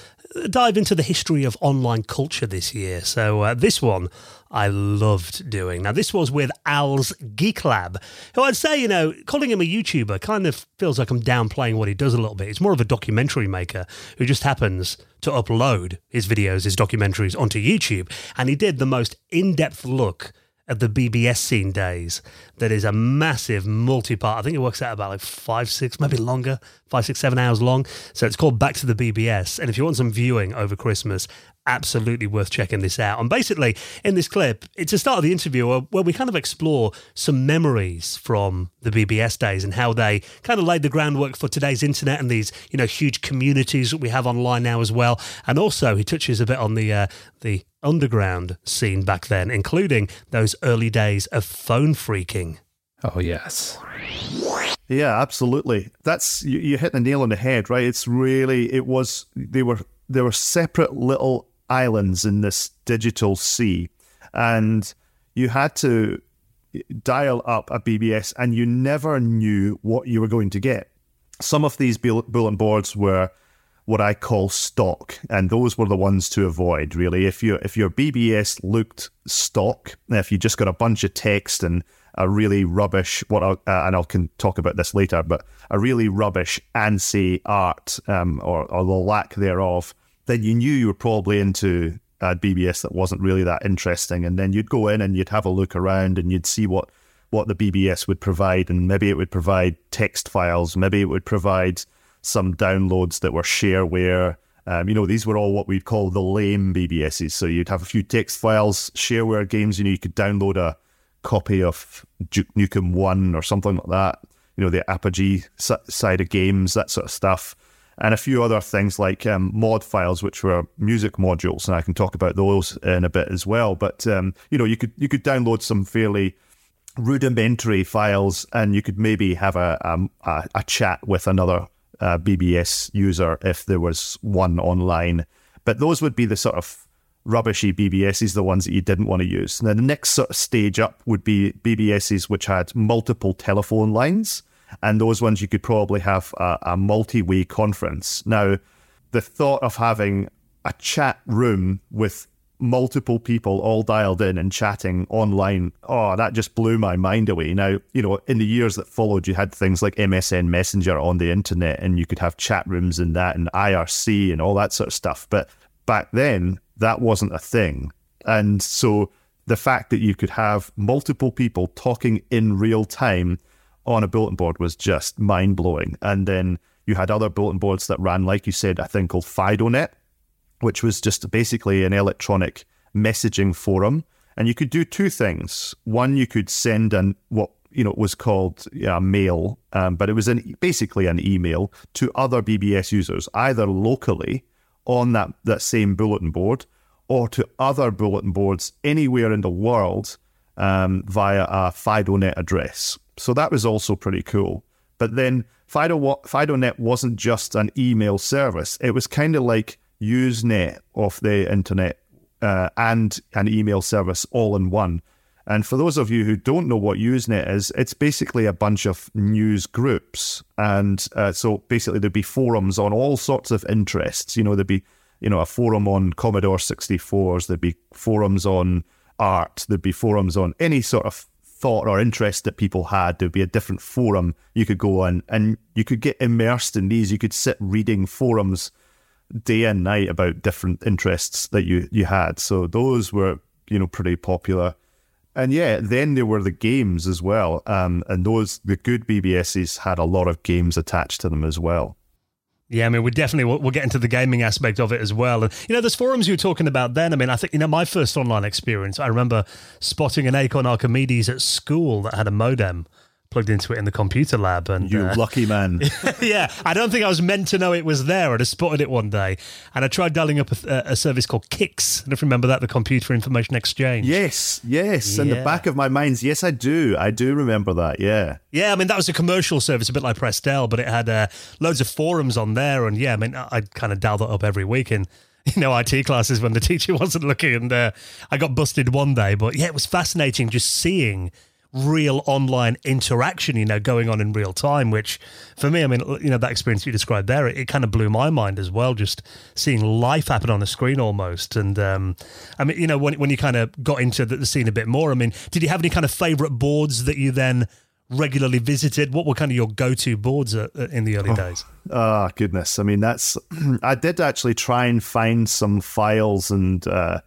dive into the history of online culture this year. So, uh, this one I loved doing. Now, this was with Al's Geek Lab, who I'd say, you know, calling him a YouTuber kind of feels like I'm downplaying what he does a little bit. It's more of a documentary maker who just happens to upload his videos, his documentaries onto YouTube. And he did the most in depth look at the BBS scene days. That is a massive multi part. I think it works out about like five, six, maybe longer, five, six, seven hours long. So it's called Back to the BBS. And if you want some viewing over Christmas, absolutely worth checking this out. And basically, in this clip, it's the start of the interview where, where we kind of explore some memories from the BBS days and how they kind of laid the groundwork for today's internet and these, you know, huge communities that we have online now as well. And also, he touches a bit on the uh, the underground scene back then, including those early days of phone phreaking. Oh yes. Yeah, absolutely. That's you, you hit the nail on the head, right? It's really it was they were they were separate little islands in this digital sea, and you had to dial up a BBS, and you never knew what you were going to get. Some of these bulletin boards were what I call stock, and those were the ones to avoid. Really, if your if your BBS looked stock, if you just got a bunch of text and a really rubbish what I'll, uh, and I can talk about this later, but a really rubbish ANSI art um, or, or the lack thereof, then you knew you were probably into a BBS that wasn't really that interesting, and then you'd go in and you'd have a look around and you'd see what what the BBS would provide, and maybe it would provide text files, maybe it would provide some downloads that were shareware. Um, you know, these were all what we'd call the lame BBSs. So you'd have a few text files, shareware games. You know, you could download a copy of Duke Nukem One or something like that. You know, the Apogee side of games, that sort of stuff, and a few other things like um, mod files, which were music modules, and I can talk about those in a bit as well. But um, you know, you could you could download some fairly rudimentary files, and you could maybe have a um, a, a chat with another uh, BBS user if there was one online. But those would be the sort of rubbishy BBSs, the ones that you didn't want to use. Then the next sort of stage up would be BBSs which had multiple telephone lines, and those ones you could probably have a, a multi-way conference. Now, the thought of having a chat room with multiple people all dialed in and chatting online. Oh, that just blew my mind away. Now, you know, in the years that followed, you had things like MSN Messenger on the internet and you could have chat rooms and that and IRC and all that sort of stuff. But back then, that wasn't a thing. And so the fact that you could have multiple people talking in real time on a bulletin board was just mind blowing. And then you had other bulletin boards that ran, like you said, a thing called FidoNet, which was just basically an electronic messaging forum. And you could do two things. One, you could send an what you know was called yeah, mail, um, but it was an, basically an email to other BBS users, either locally on that that same bulletin board, or to other bulletin boards anywhere in the world um, via a FidoNet address. So that was also pretty cool. But then Fido, FidoNet wasn't just an email service; it was kind of like Usenet off the internet uh, and an email service all in one. And for those of you who don't know what Usenet is, it's basically a bunch of news groups. And uh, so basically, there'd be forums on all sorts of interests. You know, there'd be, you know, a forum on Commodore 64s, there'd be forums on art, there'd be forums on any sort of thought or interest that people had. There'd be a different forum you could go on and you could get immersed in these. You could sit reading forums day and night about different interests that you you had. So those were you know pretty popular. And yeah, then there were the games as well. Um, and those the good BBSs had a lot of games attached to them as well. Yeah, I mean, we definitely we'll, we'll, get into the gaming aspect of it as well. And you know, there's forums you were talking about then. I mean, I think you know my first online experience. I remember spotting an Acorn Archimedes at school that had a modem plugged into it in the computer lab. And you uh, lucky man. *laughs* yeah, I don't think I was meant to know it was there. I'd have spotted it one day, and I tried dialing up a, a service called CIX. I don't if you remember that, the Computer Information Exchange. Yes, yes. Yeah. In the back of my mind, yes, I do. I do remember that. Yeah. Yeah, I mean that was a commercial service, a bit like Prestel, but it had uh, loads of forums on there, and yeah, I mean I'd kind of dial that up every week and *laughs* you know, IT classes when the *laughs* teacher wasn't looking. And uh, I got busted one day, but yeah, it was fascinating just seeing real online interaction, you know, going on in real time, which for me, I mean, you know, that experience you described there, it, it kind of blew my mind as well, just seeing life happen on the screen almost. And um, I mean, you know, when, when you kind of got into the, the scene a bit more, I mean, did you have any kind of favorite boards that you then regularly visited? What were kind of your go-to boards uh, uh, in the early oh, days? Oh goodness! I mean, that's *clears throat* I did actually try and find some files and uh,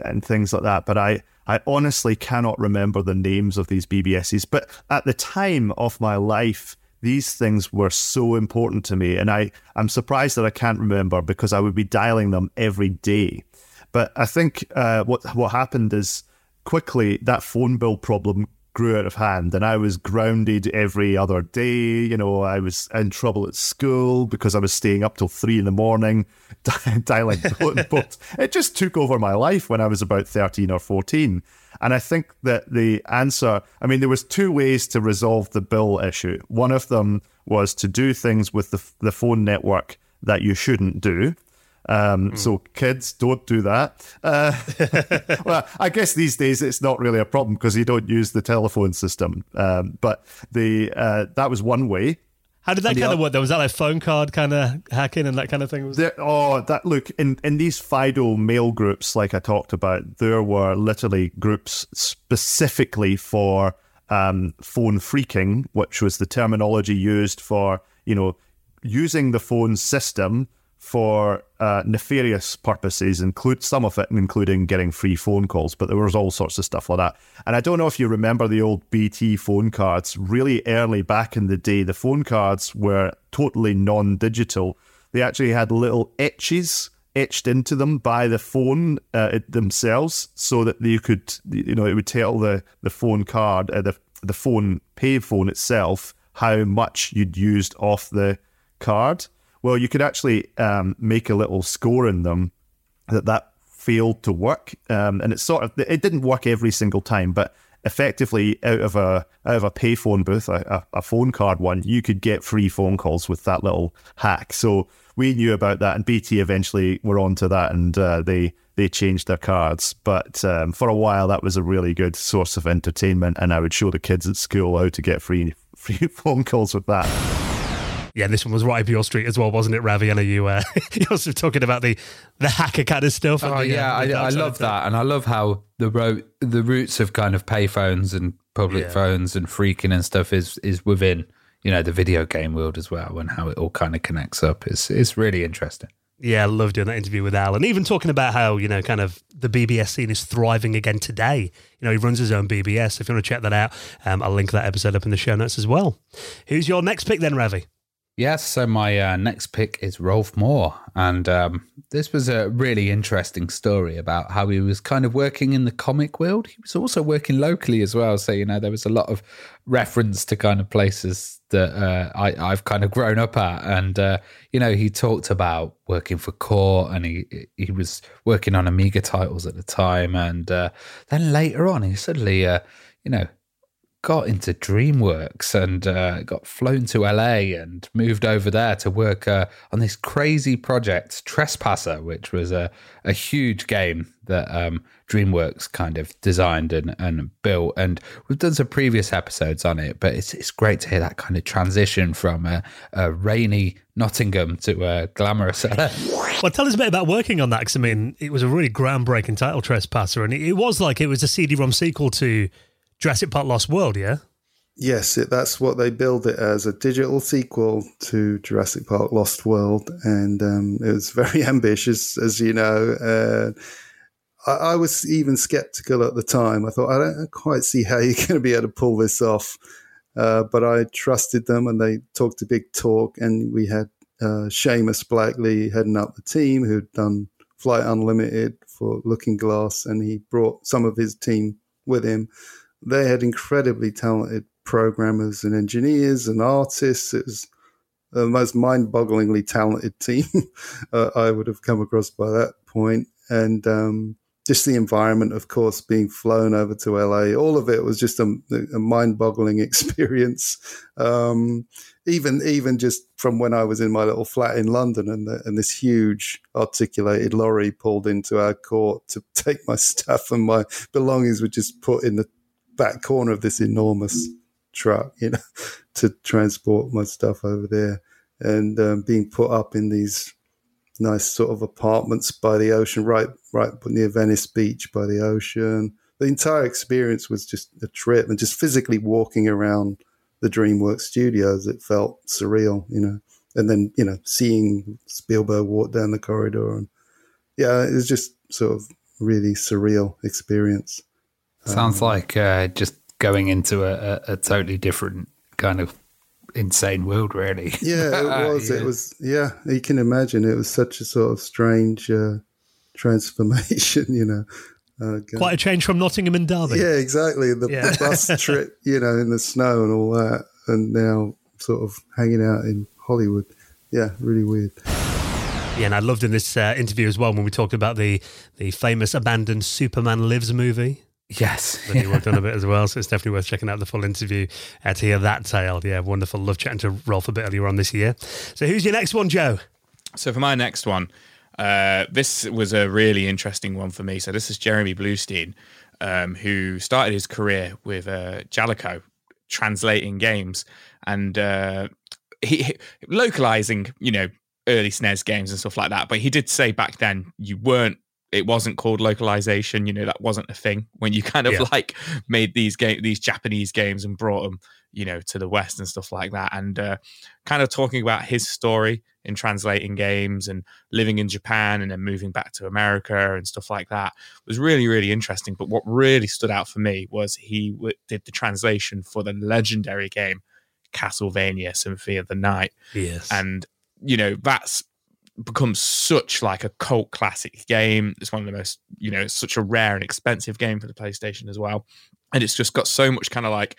and things like that, but I I honestly cannot remember the names of these BBSs, but at the time of my life, these things were so important to me. And I, I'm surprised that I can't remember because I would be dialing them every day. But I think uh, what what happened is quickly that phone bill problem grew out of hand and I was grounded every other day. You know, I was in trouble at school because I was staying up till three in the morning *laughs* dialing *laughs* books. It just took over my life when I was about 13 or 14. And I think that the answer, I mean, there was two ways to resolve the bill issue. One of them was to do things with the, the phone network that you shouldn't do. Um, mm. So kids, don't do that. Uh, *laughs* well, I guess these days it's not really a problem because you don't use the telephone system. Um, but the uh, that was one way. How did that kind of work? There was that like phone card kind of hacking and that kind of thing. Was there, oh, that look in in these Fido mail groups, like I talked about, there were literally groups specifically for um, phone phreaking, which was the terminology used for you know using the phone system for uh, nefarious purposes, include some of it, including getting free phone calls. But there was all sorts of stuff like that. And I don't know if you remember the old BT phone cards. Really early back in the day, the phone cards were totally non-digital. They actually had little etches etched into them by the phone uh, themselves, so that you could, you know, it would tell the the phone card, uh, the the phone pay phone itself, how much you'd used off the card. Well, you could actually um, make a little score in them that that failed to work, um, and it's sort of it didn't work every single time, but effectively out of a out of a payphone booth, a, a, phone card one, you could get free phone calls with that little hack. So we knew about that, and BT eventually were onto that, and uh, they they changed their cards. But um, for a while, that was a really good source of entertainment, and I would show the kids at school how to get free free *laughs* phone calls with that. Yeah, this one was right up your street as well, wasn't it, Ravi? I know you uh, *laughs* also talking about the the hacker kind of stuff. Oh the, yeah, uh, I, I love that, and I love how the ro- the roots of kind of payphones and public yeah. phones and phreaking and stuff is is within you know the video game world as well, and how it all kind of connects up. It's it's really interesting. Yeah, I love doing that interview with Al, and even talking about how you know, kind of the BBS scene is thriving again today. You know, he runs his own BBS. If you want to check that out, um, I'll link that episode up in the show notes as well. Who's your next pick then, Ravi? Yes, so my uh, next pick is Rolf Moore. And um, this was a really interesting story about how he was kind of working in the comic world. He was also working locally as well. So, you know, there was a lot of reference to kind of places that uh, I, have kind of grown up at. And, uh, you know, he talked about working for Core and he, he was working on Amiga titles at the time. And uh, then later on, he suddenly, uh, you know, got into DreamWorks and uh, got flown to LA and moved over there to work uh, on this crazy project, Trespasser, which was a, a huge game that um, DreamWorks kind of designed and, and built. And we've done some previous episodes on it, but it's, it's great to hear that kind of transition from a, a rainy Nottingham to a glamorous LA. Well, tell us a bit about working on that because I mean, it was a really groundbreaking title, Trespasser, and it, it was like it was a CD-ROM sequel to Jurassic Park Lost World, yeah? Yes, it, that's what they build it as a digital sequel to Jurassic Park Lost World. And um, it was very *laughs* ambitious, as you know. Uh, I, I, was even skeptical at the time. I thought, I don't quite see how you're *laughs* going to be able to pull this off. Uh, but I trusted them and they talked a big talk. And we had uh, Seamus Blackley heading up the team who'd done Flight Unlimited for Looking Glass. And he brought some of his team with him they had incredibly talented programmers and engineers and artists. It was the most mind-bogglingly talented *laughs* team uh, I would have come across by that point. And um, just the environment, of course, being flown over to LA, all of it was just a, a mind-boggling *laughs* experience. Um, even even just from when I was in my little flat in London, and the, and this huge articulated lorry pulled into our court to *laughs* take my stuff and my belongings were just put in the back corner of this enormous truck, you know, *laughs* to transport my stuff over there, and um, being put up in these nice sort of apartments by the ocean, right, right near Venice Beach by the ocean. The entire experience was just a trip, and just physically walking around the DreamWorks studios, it felt surreal, you know. And then you know, seeing Spielberg walk down the corridor, and yeah, it was just sort of really surreal experience. Sounds um, like uh, just going into a, a, a, totally different kind of insane world, really. Yeah, it *laughs* was. yeah. It was. Yeah, you can imagine. It was such a sort of strange uh, transformation. *laughs* You know. Uh, Quite a change from Nottingham and Derby. Yeah, exactly. The, yeah. the *laughs* bus trip, you know, in the snow and all that, and now sort of hanging out in Hollywood. Yeah, really weird. Yeah, and I loved in this uh, interview as well when we talked about the the famous abandoned Superman Lives movie. Yes. That he worked on a *laughs* bit as well. So it's definitely worth checking out the full interview uh, to hear that tale. Yeah, wonderful. Love chatting to Rolf a bit earlier on this year. So who's your next one, Joe? So for my next one, uh, this was a really interesting one for me. So this is Jeremy Blaustein, um, who started his career with uh, Jaleco, translating games and uh, he, he localizing, you know, early SNES games and stuff like that. But he did say back then you weren't it wasn't called localization. You know, that wasn't a thing when you kind of yeah. like made these game these Japanese games and brought them, you know, to the West and stuff like that. And uh, kind of talking about his story in translating games and living in Japan and then moving back to America and stuff like that was really really interesting. But what really stood out for me was he w- did the translation for the legendary game Castlevania Symphony of the Night. Yes, and you know that's become such like a cult classic game. It's one of the most, you know, it's such a rare and expensive game for the PlayStation as well. And it's just got so much kind of like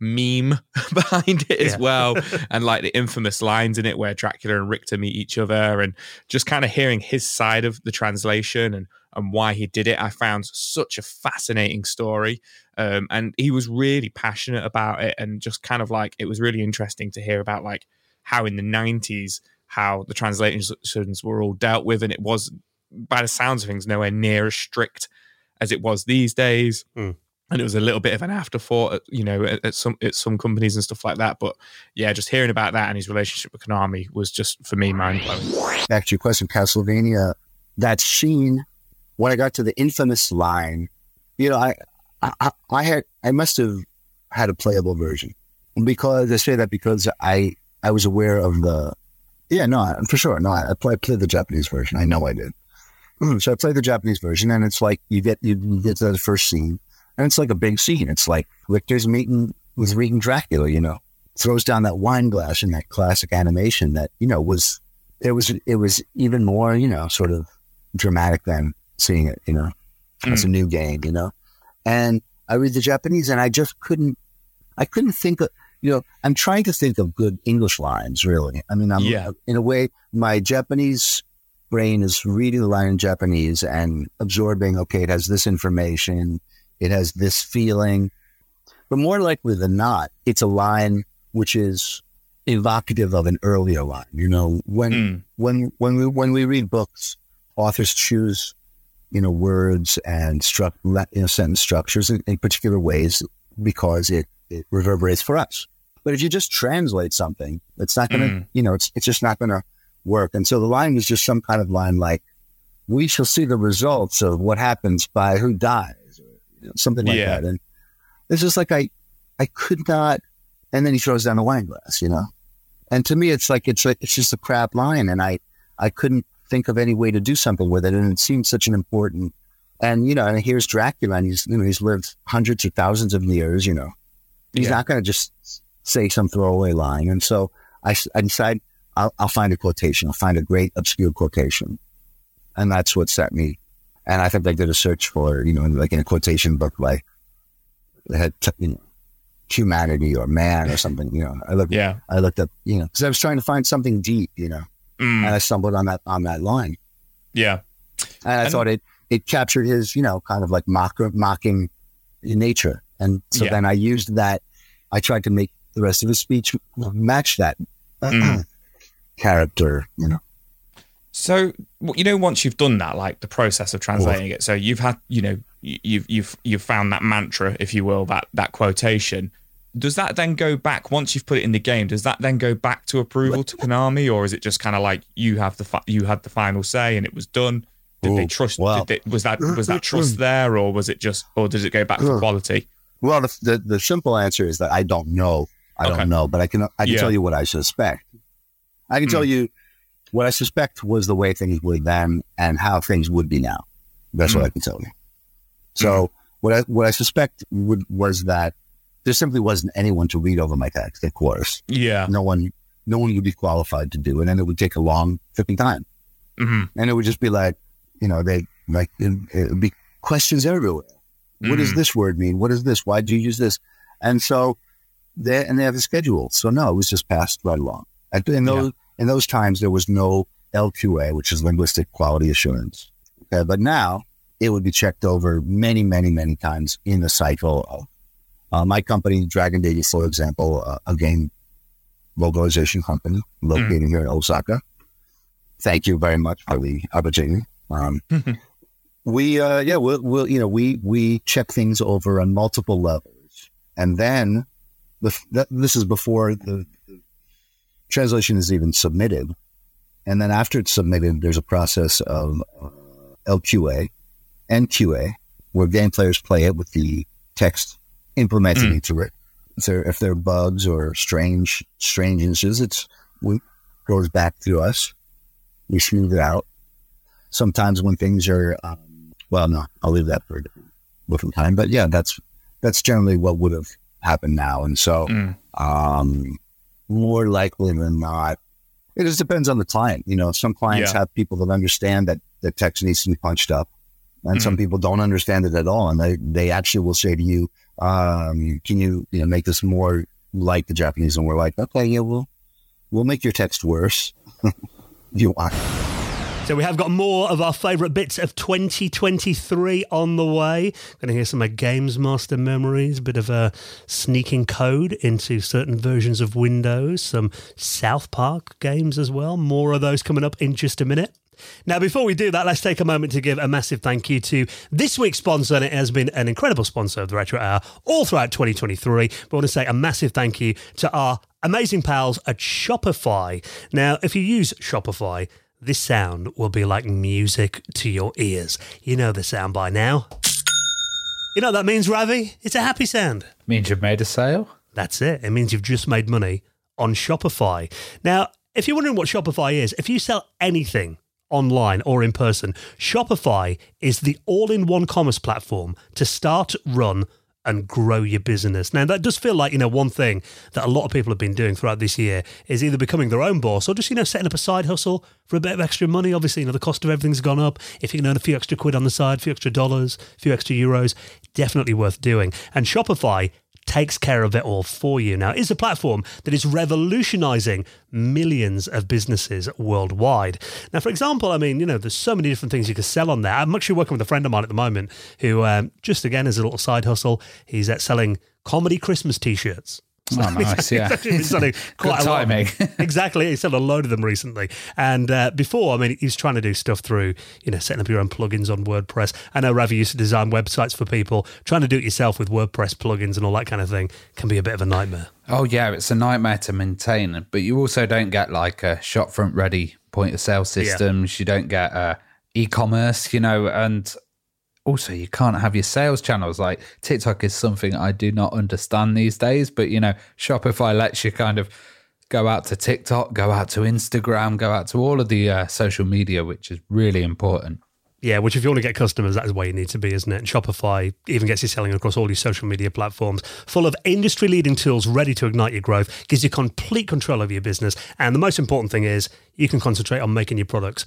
meme *laughs* behind it as yeah. well. *laughs* and like the infamous lines in it where Dracula and Richter meet each other and just kind of hearing his side of the translation and and why he did it. I found such a fascinating story. Um, and he was really passionate about it and just kind of like it was really interesting to hear about like how in the 90s how the translations were all dealt with and it was by the sounds of things nowhere near as strict as it was these days. Mm. and it was a little bit of an afterthought at, you know at, at some at some companies and stuff like that. But yeah just hearing about that and his relationship with konami was just for me mind-blowing. Back to your question, Castlevania, that scene when I got to the infamous line, you know, I, I, I had, I must have had a playable version. Because I say that because I, I was aware of the, yeah, no, for sure, no, I, play- I played the Japanese version. I know I did. Mm-hmm. So I played the Japanese version, and it's like you get you get to the first scene, and it's like a big scene. It's like Richter's meeting with reading Dracula, you know, throws down that wine glass in that classic animation that you know was it was it was even more you know sort of dramatic than seeing it you know as a mm. new game you know and i read the japanese and i just couldn't i couldn't think of you know i'm trying to think of good english lines really i mean i'm Yeah. in a way my japanese brain is reading the line in japanese and absorbing okay it has this information it has this feeling but more likely than not it's a line which is evocative of an earlier line. You know, when Mm. when when we when we read books, authors choose you know words and struct you know sentence structures in, in particular ways because it it reverberates for us. But if you just translate something, it's not going to Mm. you know it's it's just not going to work. And so the line was just some kind of line like, "We shall see the results of what happens by who dies," or you know, something like Yeah. that. And it's just like I I could not. And then he throws down the wine glass, you know. And to me, it's like it's like, it's just a crap line, and I I couldn't think of any way to do something with it, and it seemed such an important. And you know, and here's Dracula, and he's you know he's lived hundreds or thousands of years, you know. He's Yeah. not going to just say some throwaway line, and so I decide I'll, I'll find a quotation. I'll find a great obscure quotation, and that's what set me. And I think I did a search for you know like in a quotation book like that had you know humanity or man or something. You know, I looked yeah I looked up, you know, because I was trying to find something deep, you know, Mm. and I stumbled on that on that line, yeah and I And- thought it it captured his, you know, kind of like mock, mocking nature, and so Yeah. then I used that. I tried to make the rest of his speech match that Mm. *clears throat* character, you know. So you know, once you've done that, like the process of translating it, so you've had, you know, you've you've you've found that mantra, if you will, that that quotation. Does that then go back once you've put it in the game? Does that then go back to approval to Konami, or is it just kind of like you have the fi- you had the final say and it was done? Did they trust? well. Did they, was that was that *clears throat* trust there, or was it just, or does it go back for quality? Well, the, the the simple answer is that I don't know. I Okay. don't know, but I can I can Yeah. tell you what I suspect. I can tell you what I suspect was the way things were then and how things would be now. That's what I can tell you. So what I what I suspect would, was that there simply wasn't anyone to read over my text. Of course, Yeah. no one no one would be qualified to do it, and it would take a long flipping time, hmm and it would just be like, you know, they like it, it would be questions everywhere. What does Mhm. this word mean? What is this? Why do you use this? And so they and they have a schedule. So no, it was just passed right along. At- In those in those times, there was no LQA, which is linguistic quality assurance. Okay, but now it would be checked over many, many, many times in the cycle of uh, my company, Dragon Day, for example, uh, a game localization company located here in Osaka. Thank you very much for the opportunity. Um, *laughs* we uh yeah we'll, we'll you know we we check things over on multiple levels and then the, th- this is before the, the translation is even submitted. And then after it's submitted there's a process of uh, lqa and qa where game players play it with the text implemented Mm. into it. If there, if there are bugs or strange strangences it's we goes back to us. We smooth it out. Sometimes when things are um, well no i'll leave that for a different, different time. But yeah that's that's generally what would have happened now. And so Mm. um more likely than not it just depends on the client. You know some clients Yeah. have people that understand that the text needs to be punched up and some people don't understand it at all and they they actually will say to you um can you you know make this more like the japanese and we're like? Okay yeah we'll we'll make your text worse. If *laughs* you want So we have got more of our favourite bits of 2023 on the way. Going to hear some of Games Master memories, a bit of a sneaking code into certain versions of Windows, some South Park games as well. More of those coming up in just a minute. Now, before we do that, let's take a moment to give a massive thank you to this week's sponsor, and it has been an incredible sponsor of the Retro Hour all throughout 2023. But I want to say a massive thank you to our amazing pals at Shopify. Now, if you use Shopify, this sound will be like music to your ears. You know the sound by now. You know what that means, Ravi? It's a happy sound. Means you've made a sale? That's it. It means you've just made money on Shopify. Now, if you're wondering what Shopify is, if you sell anything online or in person, Shopify is the all in one commerce platform to start, run, and grow your business. Now, that does feel like, you know, one thing that a lot of people have been doing throughout this year is either becoming their own boss or just, you know, setting up a side hustle for a bit of extra money. Obviously, you know, the cost of everything's gone up. If you can earn a few extra quid on the side, a few extra dollars, a few extra euros, definitely worth doing. And Shopify takes care of it all for you. Now, it's a platform that is revolutionizing millions of businesses worldwide. Now, for example, I mean, you know, there's so many different things you can sell on there. I'm actually working with a friend of mine at the moment who, um, just again, as a little side hustle, he's uh, selling comedy Christmas t shirts. *laughs* Oh, nice, yeah. Selling *laughs* quite Good a lot. timing. *laughs* exactly. He sold a load of them recently. And uh, before, I mean, he's trying to do stuff through, you know, setting up your own plugins on WordPress. I know Ravi used to design websites for people. Trying to do it yourself with WordPress plugins and all that kind of thing can be a bit of a nightmare. Oh yeah, it's a nightmare to maintain. But you also don't get like a shopfront ready point of sale systems. You don't get uh, e-commerce, you know, and also you can't have your sales channels. Like TikTok is something I do not understand these days, but you know, Shopify lets you kind of go out to TikTok, go out to Instagram, go out to all of the uh, social media, which is really important. Yeah, which if you want to get customers, that is where you need to be, isn't it? And Shopify even gets you selling across all your social media platforms, full of industry leading tools ready to ignite your growth, gives you complete control over your business. And the most important thing is you can concentrate on making your products.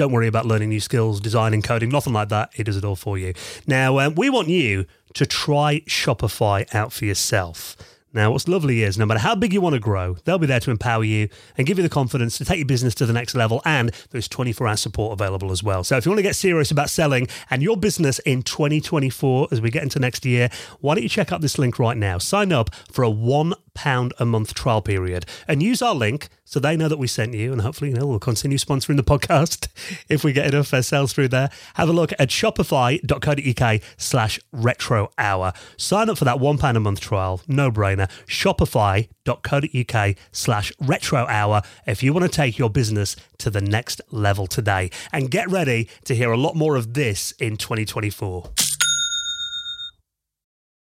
Don't worry about learning new skills, designing, coding, nothing like that. It does it all for you. Now, um, we want you to try Shopify out for yourself. Now, what's lovely is no matter how big you want to grow, they'll be there to empower you and give you the confidence to take your business to the next level. And there's 24 hour support available as well. So if you want to get serious about selling and your business in 2024 as we get into next year, why don't you check out this link right now? Sign up for a one pound a month trial period. And use our link so they know that we sent you and hopefully you know we'll continue sponsoring the podcast *laughs* if we get enough uh, sales through there. Have a look at shopify.co.uk slash retro hour. Sign up for that one pound a month trial. No brainer. Shopify.co.uk slash retro hour if you want to take your business to the next level today. And get ready to hear a lot more of this in 2024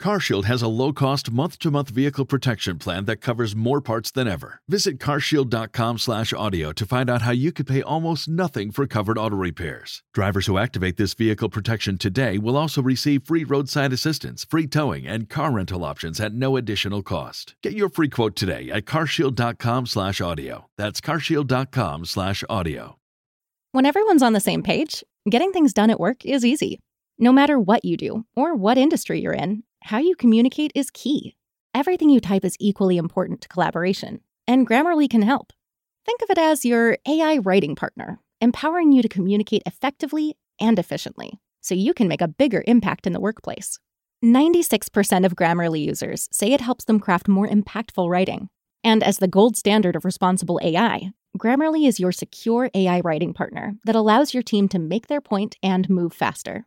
CarShield has a low-cost month-to-month vehicle protection plan that covers more parts than ever. Visit carshield.com/audio to find out how you could pay almost nothing for covered auto repairs. Drivers who activate this vehicle protection today will also receive free roadside assistance, free towing, and car rental options at no additional cost. Get your free quote today at carshield.com/audio. That's carshield.com/audio. When everyone's on the same page, getting things done at work is easy. No matter what you do or what industry you're in, how you communicate is key. Everything you type is equally important to collaboration, and Grammarly can help. Think of it as your AI writing partner, empowering you to communicate effectively and efficiently so you can make a bigger impact in the workplace. 96% of Grammarly users say it helps them craft more impactful writing. And as the gold standard of responsible AI, Grammarly is your secure AI writing partner that allows your team to make their point and move faster.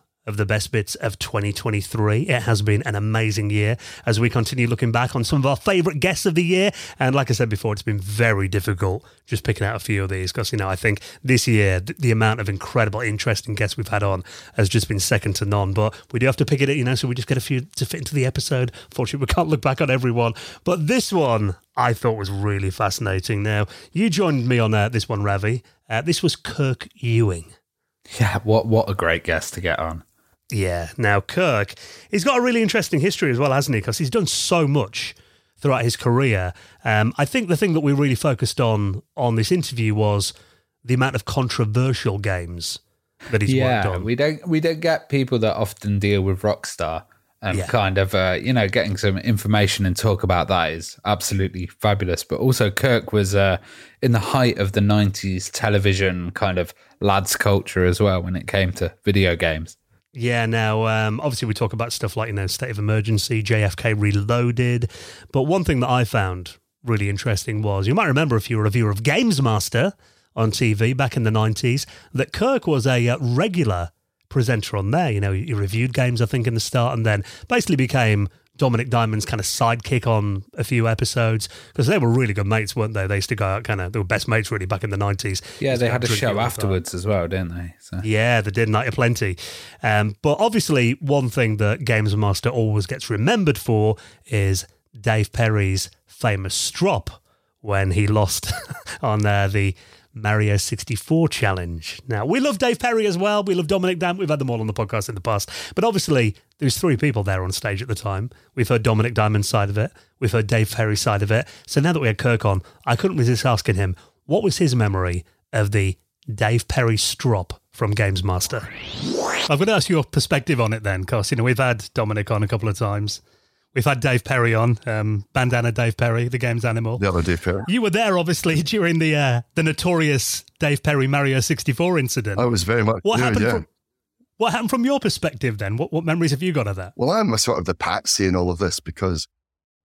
of the best bits of 2023. It has been an amazing year as we continue looking back on some of our favourite guests of the year. And like I said before, it's been very difficult just picking out a few of these because, you know, I think this year the amount of incredible, interesting guests we've had on has just been second to none. But we do have to pick it, you know, so we just get a few to fit into the episode. Fortunately, we can't look back on everyone. But this one I thought was really fascinating. Now, you joined me on uh, this one, Ravi. Uh, this was Kirk Ewing. Yeah, what what a great guest to get on. Yeah. Now, Kirk, he's got a really interesting history as well, hasn't he? Because he's done so much throughout his career. Um, I think the thing that we really focused on on this interview was the amount of controversial games that he's yeah, worked on. We don't we don't get people that often deal with Rockstar and Yeah. kind of uh, you know getting some information and talk about that is absolutely fabulous. But also Kirk was uh, in the height of the '90s television kind of lads culture as well when it came to video games. Yeah, now, um, obviously, we talk about stuff like, you know, State of Emergency, JFK Reloaded. But one thing that I found really interesting was you might remember if you were a viewer of Games Master on TV back in the 90s, that Kirk was a uh, regular presenter on there. You know, he reviewed games, I think, in the start, and then basically became Dominic Diamond's kind of sidekick on a few episodes because they were really good mates, weren't they? They used to go out kind of, they were best mates really back in the 90s. Yeah, they had a show all the time. afterwards as well, didn't they? So. Yeah, they did Night of Plenty. Um, but obviously, one thing that Games Master always gets remembered for is Dave Perry's famous strop when he lost *laughs* on uh, the Mario 64 challenge. Now, we love Dave Perry as well. We love Dominic Dam. We've had them all on the podcast in the past. But obviously, there's three people there on stage at the time. We've heard Dominic Diamond's side of it. We've heard Dave Perry's side of it. So now that we had Kirk on, I couldn't resist asking him what was his memory of the Dave Perry strop from Games Master. I'm going to ask your perspective on it then, because you know we've had Dominic on a couple of times. We've had Dave Perry on, um, bandana Dave Perry, the game's animal. The other Dave Perry. You were there, obviously, *laughs* during the uh, the notorious Dave Perry Mario 64 incident. I was very much What there, happened? yeah. From, what happened from your perspective then? What what memories have you got of that? Well, I'm a sort of the patsy in all of this because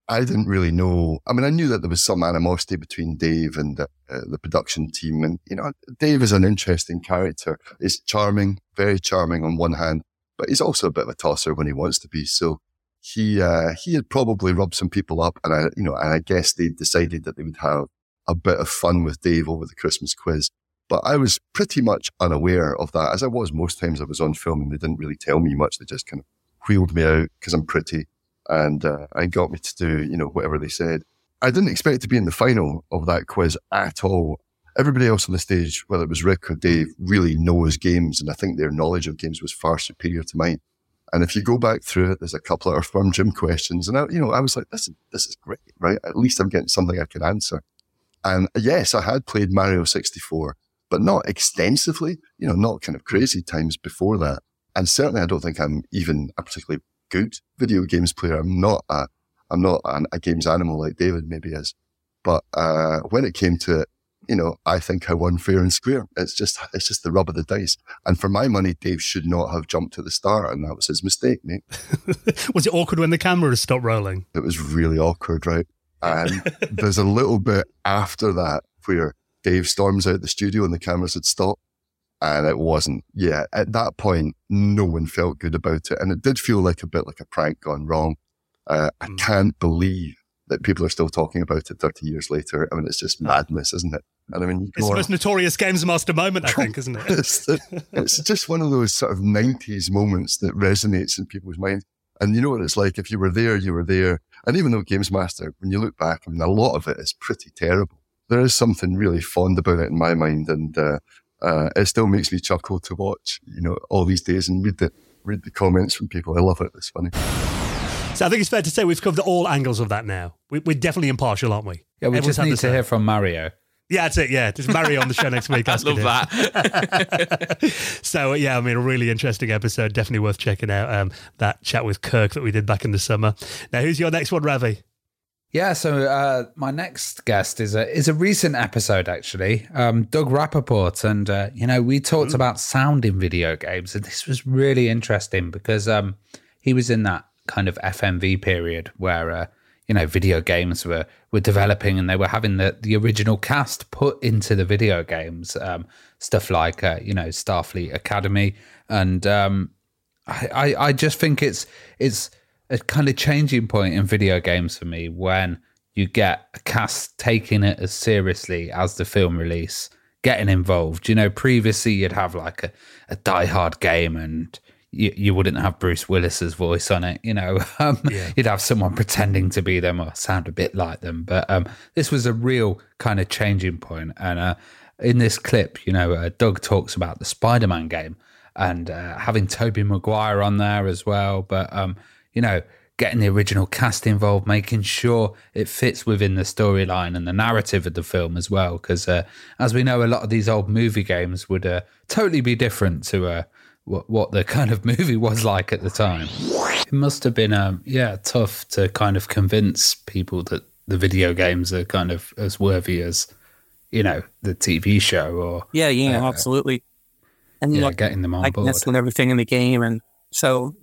I didn't really know. I mean, I knew that there was some animosity between Dave and the, uh, the production team. And, you know, Dave is an interesting character. He's charming, very charming on one hand, but he's also a bit of a tosser when he wants to be. So he, uh, he had probably rubbed some people up and I, you know, and I guess they decided that they would have a bit of fun with Dave over the Christmas quiz. But I was pretty much unaware of that, as I was most times I was on film and they didn't really tell me much. They just kind of wheeled me out because I'm pretty and uh, got me to do, you know, whatever they said. I didn't expect to be in the final of that quiz at all. Everybody else on the stage, whether it was Rick or Dave, really knows games, and I think their knowledge of games was far superior to mine. And if you go back through it, there's a couple of Earthworm Jim questions, and I, you know, I was like, this is this is great, right? At least I'm getting something I can answer. And yes, I had played Mario 64, but not extensively, you know, not kind of crazy times before that. And certainly I don't think I'm even a particularly good video games player. I'm not a, I'm not an, a games animal like David maybe is. But, uh, when it came to it, you know, I think I won fair and square. It's just, it's just the rub of the dice. And for my money, Dave should not have jumped to the start. And that was his mistake, mate. *laughs* Was it awkward when the camera stopped rolling? It was really awkward, right? And *laughs* there's a little bit after that where Dave storms out the studio and the cameras had stopped. And it wasn't, yeah, at that point, no one felt good about it. And it did feel like a bit like a prank gone wrong. Uh, I can't believe that people are still talking about it 30 years later. I mean, it's just madness, isn't it? And I mean, It's the most notorious Games Master moment, I think, isn't it? it's, it's just one of those sort of 90s moments that resonates in people's minds. And you know what it's like? If you were there, you were there. And even though Games Master, when you look back, I mean, a lot of it is pretty terrible. There is something really fond about it in my mind. And, uh, uh, it still makes me chuckle to watch, you know, all these days and read the, read the comments from people. I love it. It's funny. So I think it's fair to say we've covered all angles of that now. We, we're definitely impartial, aren't we? Yeah, we Everyone's just had need to same. hear from Mario. Yeah, that's it. Yeah, just Mario on the show next week. *laughs* I asking love that. *laughs* so yeah, I mean, a really interesting episode. Definitely worth checking out. Um, that chat with Kirk that we did back in the summer. Now, who's your next one, Ravi? Yeah, so uh, my next guest is a is a recent episode actually, um, Doug Rappaport, and uh, you know we talked about sound in video games, and this was really interesting because um, he was in that kind of FMV period where uh, you know video games were were developing and they were having the the original cast put into the video games, um, stuff like uh, you know Starfleet Academy. And um, I, I, I just think it's it's a kind of changing point in video games for me when you get a cast taking it as seriously as the film release, getting involved. You know, previously you'd have like a, a die-hard game and you, you wouldn't have Bruce Willis's voice on it. You know, *laughs* um, yeah. you'd have someone pretending to be them or sound a bit like them. But um, this was a real kind of changing point. And uh, in this clip, you know, uh, Doug talks about the Spider-Man game and uh, having Tobey Maguire on there as well. But um, you know, getting the original cast involved, making sure it fits within the storyline and the narrative of the film as well. Because uh, as we know, a lot of these old movie games would uh, totally be different to uh, what, what the *laughs* kind of movie was like at the time. It must have been, um, yeah, tough to kind of convince people that the video games are kind of as worthy as, you know, the TV show or yeah, yeah, uh, absolutely. And yeah, like, getting them on board and everything in the game, and so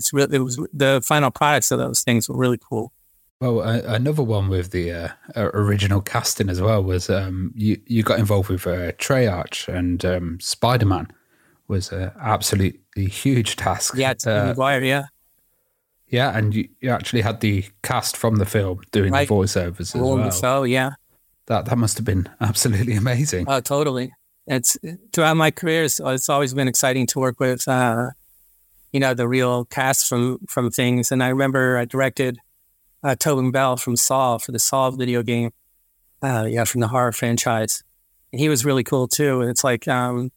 it's really it was the final products of those things were really cool. Well, uh, another one with the uh, original casting as well was um, you you got involved with uh, Treyarch and um, Spider Man was an absolutely huge task. Yeah, uh, Maguire, yeah. Yeah, and you, you actually had the cast from the film doing right. the voiceovers as well. So yeah, that that must have been *laughs* absolutely amazing. Oh, totally. It's throughout my career, it's, it's always been exciting to work with, uh, you know, the real cast from from things. And I remember I directed uh, Tobin Bell from Saw for the Saw video game, uh, yeah, from the horror franchise, and he was really cool too. And it's like um,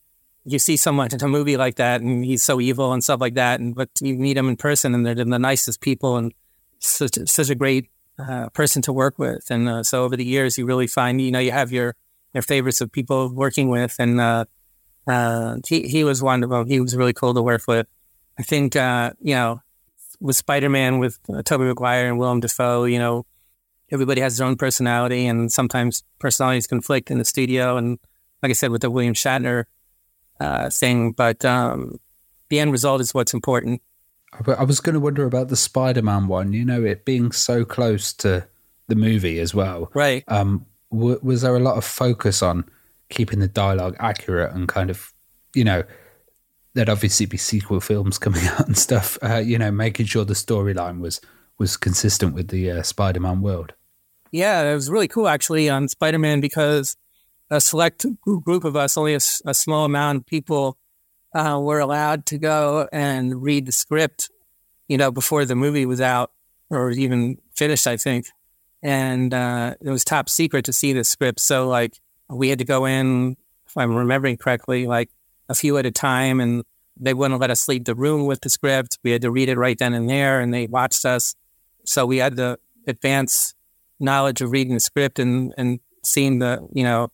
you see someone in a movie like that and he's so evil and stuff like that. And but you meet him in person and they're the nicest people and such such a great uh, person to work with. And uh, so over the years, you really find you know you have your your favorites of people working with, and uh, uh he he was them. He was really cool to work with. I think uh, you know with Spider Man with uh, Tobey Maguire and Willem Dafoe, you know everybody has their own personality, and sometimes personalities conflict in the studio. And like I said, with the William Shatner uh, thing, but um, the end result is what's important. I was going to wonder about the Spider-Man one. You know, it being so close to the movie as well. Right. Um, w- was there a lot of focus on keeping the dialogue accurate and kind of, you know, there'd obviously be sequel films coming *laughs* out and stuff. Uh, you know, making sure the storyline was was consistent with the uh, Spider-Man world. Yeah, it was really cool actually on Spider-Man because a select group of us, only a, a small amount of people, uh, were allowed to go and read the script, you know, before the movie was out or even finished, I think. And uh, it was top secret to see the script. So, like, we had to go in, if I'm remembering correctly, like a few at a time, and they wouldn't let us leave the room with the script. We had to read it right then and there, and they watched us. So we had the advanced knowledge of reading the script and, and seeing the, you know,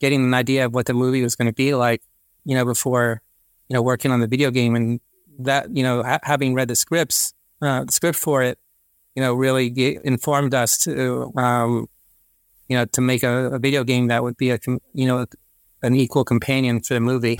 getting an idea of what the movie was going to be like, you know, before, you know, working on the video game. And that, you know, ha- having read the scripts, uh, the script for it, you know, really informed us to, um, you know, to make a, a, video game that would be a, you know, an equal companion for the movie.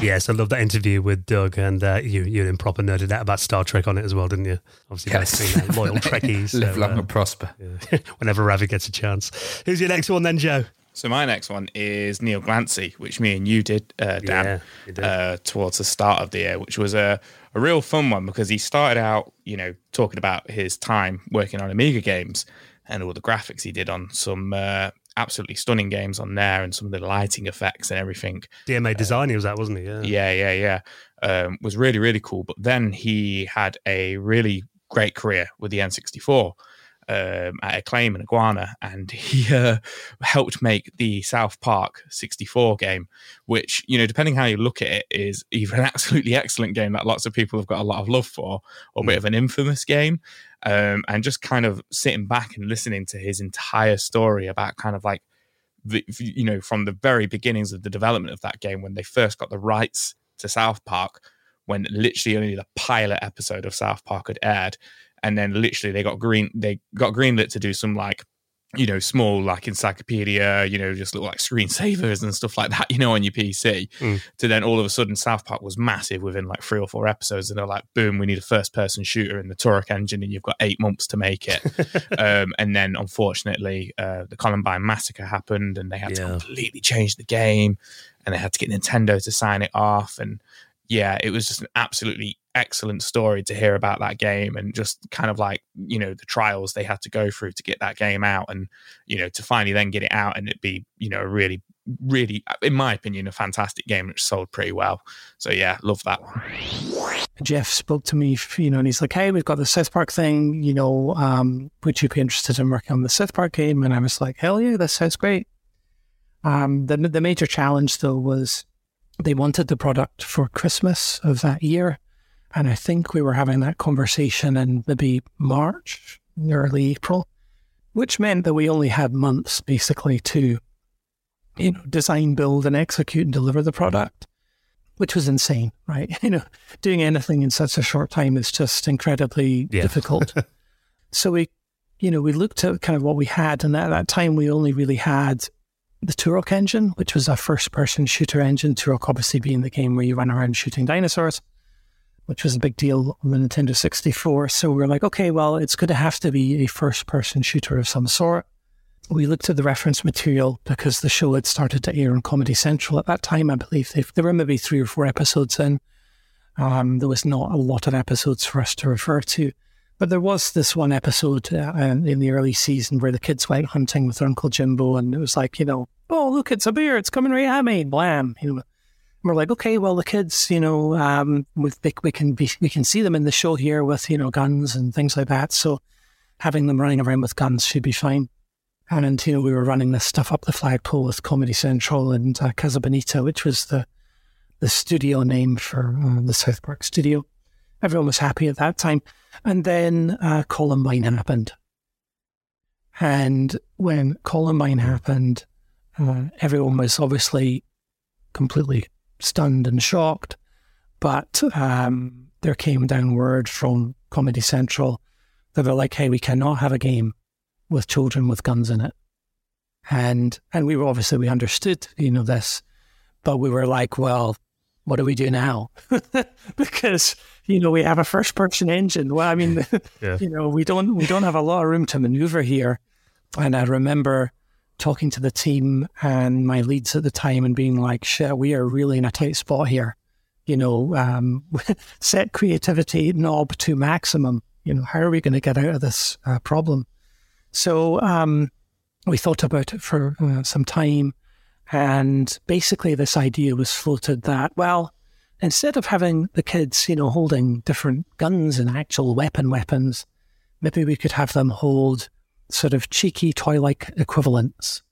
Yes, I love that interview with Doug, and uh, you you improper nerded out about Star Trek on it as well, didn't you? Obviously, yes. Being, loyal *laughs* Trekkies. Live so, long uh, and prosper. Yeah. *laughs* Whenever Ravi gets a chance. Who's your next one then, Joe? So my next one is Neil Glancy, which me and you did, uh, Dan, yeah, did. Uh, towards the start of the year, which was a, a real fun one because he started out, you know, talking about his time working on Amiga games and all the graphics he did on some uh, absolutely stunning games on there and some of the lighting effects and everything. DMA uh, Design, he was that, wasn't he? Yeah, yeah, yeah. yeah. Um, was really, really cool. But then he had a really great career with the N64 um, at Acclaim and Iguana, and *laughs* he uh, helped make the South Park 64 game, which, you know, depending how you look at it, is either an *laughs* absolutely excellent game that lots of people have got a lot of love for, or a bit mm. of an infamous game. Um, and just kind of sitting back and listening to his entire story about kind of like, the, you know, from the very beginnings of the development of that game when they first got the rights to South Park, when literally only the pilot episode of South Park had aired and then literally they got green they got greenlit to do some like you know small like encyclopedia you know just little like screensavers and stuff like that *laughs* you know on your pc mm. to then all of a sudden south park was massive within like three or four episodes and they're like boom we need a first person shooter in the turok engine and you've got eight months to make it *laughs* um, and then unfortunately uh, the columbine massacre happened and they had yeah. to completely change the game and they had to get nintendo to sign it off and yeah it was just an absolutely excellent story to hear about that game and just kind of like you know the trials they had to go through to get that game out and you know to finally then get it out and it be you know a really really in my opinion a fantastic game which sold pretty well so yeah love that one Jeff spoke to me, you know, and he's like, "Hey, we've got the South Park thing. You know, um, would you be interested in working on the South Park game?" And I was like, "Hell yeah, that sounds great." Um, the the major challenge though was they wanted the product for Christmas of that year, and I think we were having that conversation in maybe March, early April, which meant that we only had months basically to, you know, design, build, and execute and deliver the product which was insane, right? *laughs* You know, doing anything in such a short time is just incredibly Yeah. difficult. *laughs* so we, you know, we looked at kind of what we had, and at that time we only really had the Turok engine, which was a first-person shooter engine. Turok obviously being the game where you run around shooting dinosaurs, which was a big deal on the Nintendo 64. So we were like, okay, well, it's going to have to be a first-person shooter of some sort we looked at the reference material because the show had started to air on Comedy Central at that time. I believe they, there were maybe three or four episodes in. Um, there was not a lot of episodes for us to refer to, but there was this one episode uh, in the early season where the kids went hunting with their Uncle Jimbo, and it was like, you know, oh look, it's a bear, it's coming right at me, blam, you know. We're like, okay, well, the kids, you know, um, with we, we can be, we can see them in the show here with you know guns and things like that. So having them running around with guns should be fine. And you know, we were running this stuff up the flagpole with Comedy Central and uh, Casa Bonita, which was the the studio name for uh, the South Park studio. Everyone was happy at that time. And then uh, Columbine happened. And when Columbine happened, uh, everyone was obviously completely stunned and shocked. But um, there came down word from Comedy Central that they're like, hey, we cannot have a game with children with guns in it. And and we were obviously we understood, you know, this, but we were like, well, what do we do now? *laughs* because, you know, we have a first person engine. Well, I mean, *laughs* Yeah. *laughs* you know, we don't we don't have a lot of room to maneuver here. And I remember talking to the team and my leads at the time and being like, shit, we are really in a tight spot here. You know, um, *laughs* set creativity knob to maximum. You know, how are we going to get out of this uh, problem? So um, we thought about it for uh, some time. And basically, this idea was floated that, well, instead of having the kids, you know, holding different guns and actual weapon weapons, maybe we could have them hold sort of cheeky toy like equivalents.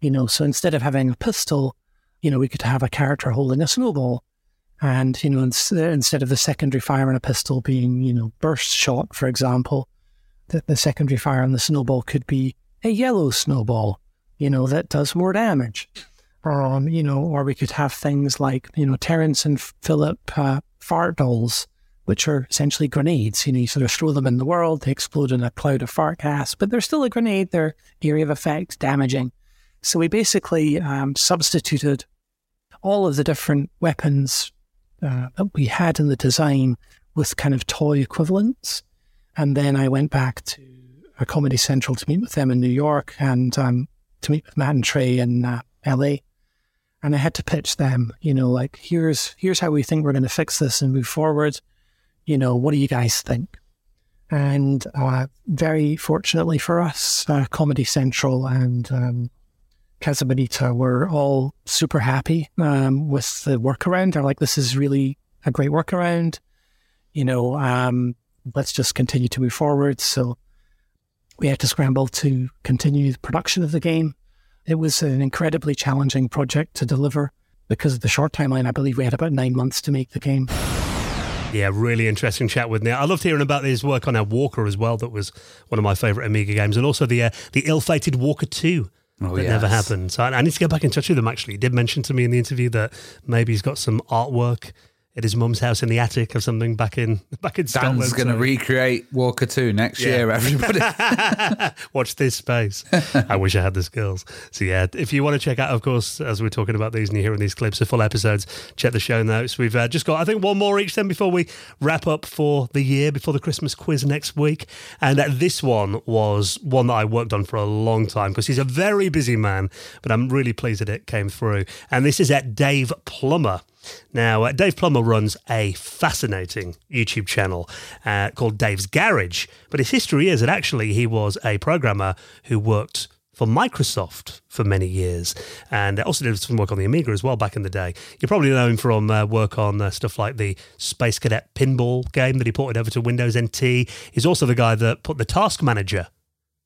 You know, so instead of having a pistol, you know, we could have a character holding a snowball. And, you know, ins- instead of the secondary fire on a pistol being, you know, burst shot, for example, the, the secondary fire on the snowball could be a yellow snowball, you know, that does more damage. Um, you know, or we could have things like, you know, Terrence and Philip uh, fart dolls, which are essentially grenades. You know, you sort of throw them in the world, they explode in a cloud of fart gas, but they're still a grenade. They're area of effect, damaging. So we basically um, substituted all of the different weapons uh, that we had in the design with kind of toy equivalents. And then I went back to a Comedy Central to meet with them in New York and um, to meet with Matt and Trey in uh, LA. And I had to pitch them, you know, like here's here's how we think we're going to fix this and move forward. You know, what do you guys think? And uh, very fortunately for us, uh, Comedy Central and um, Casa Bonita were all super happy um, with the workaround. They're like, this is really a great workaround. You know, um, let's just continue to move forward. So we had to scramble to continue the production of the game. It was an incredibly challenging project to deliver because of the short timeline. I believe we had about nine months to make the game. Yeah, really interesting chat with Neil. I loved hearing about his work on our Walker as well. That was one of my favourite Amiga games, and also the uh, the ill-fated Walker Two. Oh, that never happened. So I, I need to get back in touch with him. Actually, he did mention to me in the interview that maybe he's got some artwork at his mum's house in the attic or something back in *laughs* back in Scotland. Dan's going to so- recreate Walker 2 next Yeah. year, everybody. *laughs* Watch this space. *laughs* I wish I had the skills. So yeah, if you want to check out, of course, as we're talking about these and you're hearing these clips, the full episodes, check the show notes. We've uh, just got, I think, one more each then before we wrap up for the year, before the Christmas quiz next week. And uh, this one was one that I worked on for a long time because he's a very busy man, but I'm really pleased that it came through. And this is at Dave Plummer. Now, uh, Dave Plummer runs a fascinating YouTube channel uh, called Dave's Garage, but his history is that actually he was a programmer who worked for Microsoft for many years and also did some work on the Amiga as well back in the day. You probably know him from uh, work on uh, stuff like the Space Cadet pinball game that he ported over to Windows NT. He's also the guy that put the Task Manager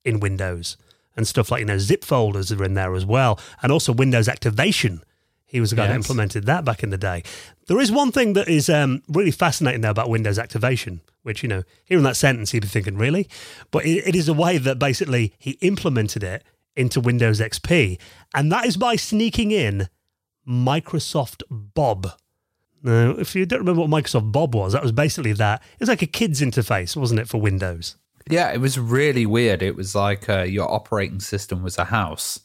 in Windows and stuff like, you know, zip folders are in there as well, and also Windows Activation. He was the guy Yes. that implemented that back in the day. There is one thing that is um, really fascinating though about Windows Activation, which, you know, hearing that sentence, you'd be thinking, really? But it, it is a way that basically he implemented it into Windows XP, and that is by sneaking in Microsoft Bob. Now, if you don't remember what Microsoft Bob was, that was basically that. It was like a kid's interface, wasn't it, for Windows? Yeah, it was really weird. It was like uh, your operating system was a house,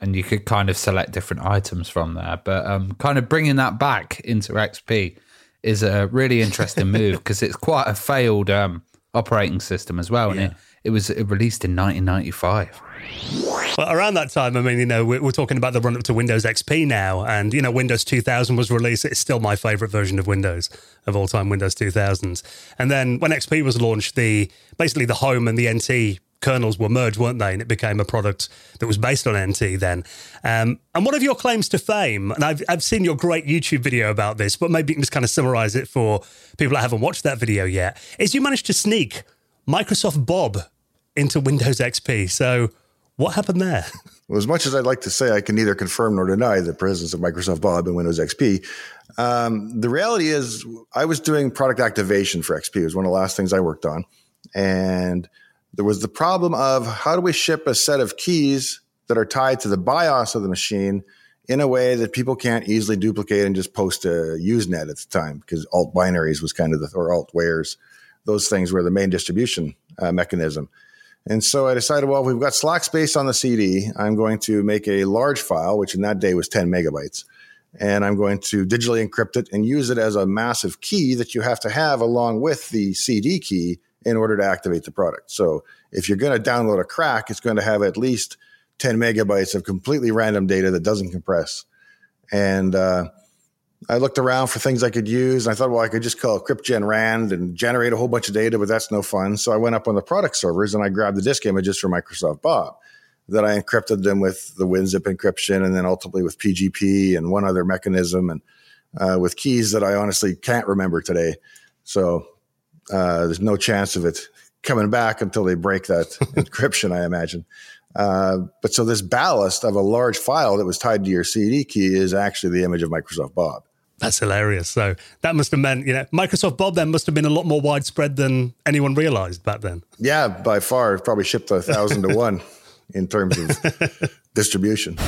and you could kind of select different items from there. But um, kind of bringing that back into XP is a really interesting *laughs* move because it's quite a failed um, operating system as well, and it, it was released in 1995. Well, around that time, I mean, you know, we're, we're talking about the run up to Windows XP now, and you know, Windows 2000 was released. It's still my favorite version of Windows of all time, Windows 2000s. And then when XP was launched, the basically the home and the NT kernels were merged, weren't they? And it became a product that was based on NT then. Um, and one of your claims to fame, and I've, I've seen your great YouTube video about this, but maybe you can just kind of summarize it for people that haven't watched that video yet, is you managed to sneak Microsoft Bob into Windows XP. So what happened there? *laughs* Well, as much as I'd like to say I can neither confirm nor deny the presence of Microsoft Bob in Windows XP, um, the reality is I was doing product activation for XP. It was one of the last things I worked on. And there was the problem of how do we ship a set of keys that are tied to the BIOS of the machine in a way that people can't easily duplicate and just post to Usenet at the time because alt binaries was kind of the, or alt wares, those things were the main distribution uh, mechanism. And so I decided, well, we've got slack space on the CD, I'm going to make a large file, which in that day was 10 megabytes. And I'm going to digitally encrypt it and use it as a massive key that you have to have along with the CD key in order to activate the product. So if you're going to download a crack, it's going to have at least 10 megabytes of completely random data that doesn't compress. And uh, I looked around for things I could use. And I thought, well, I could just call CryptGen Rand and generate a whole bunch of data, but that's no fun. So I went up on the product servers and I grabbed the disk images from Microsoft Bob. Then I encrypted them with the WinZip encryption and then ultimately with PGP and one other mechanism and uh, with keys that I honestly can't remember today. So uh, there's no chance of it coming back until they break that *laughs* encryption, I imagine. Uh, but so this ballast of a large file that was tied to your CD key is actually the image of Microsoft Bob. That's hilarious. So that must have meant, you know, Microsoft Bob then must have been a lot more widespread than anyone realized back then. Yeah, by far, probably shipped a thousand to *laughs* one in terms of distribution.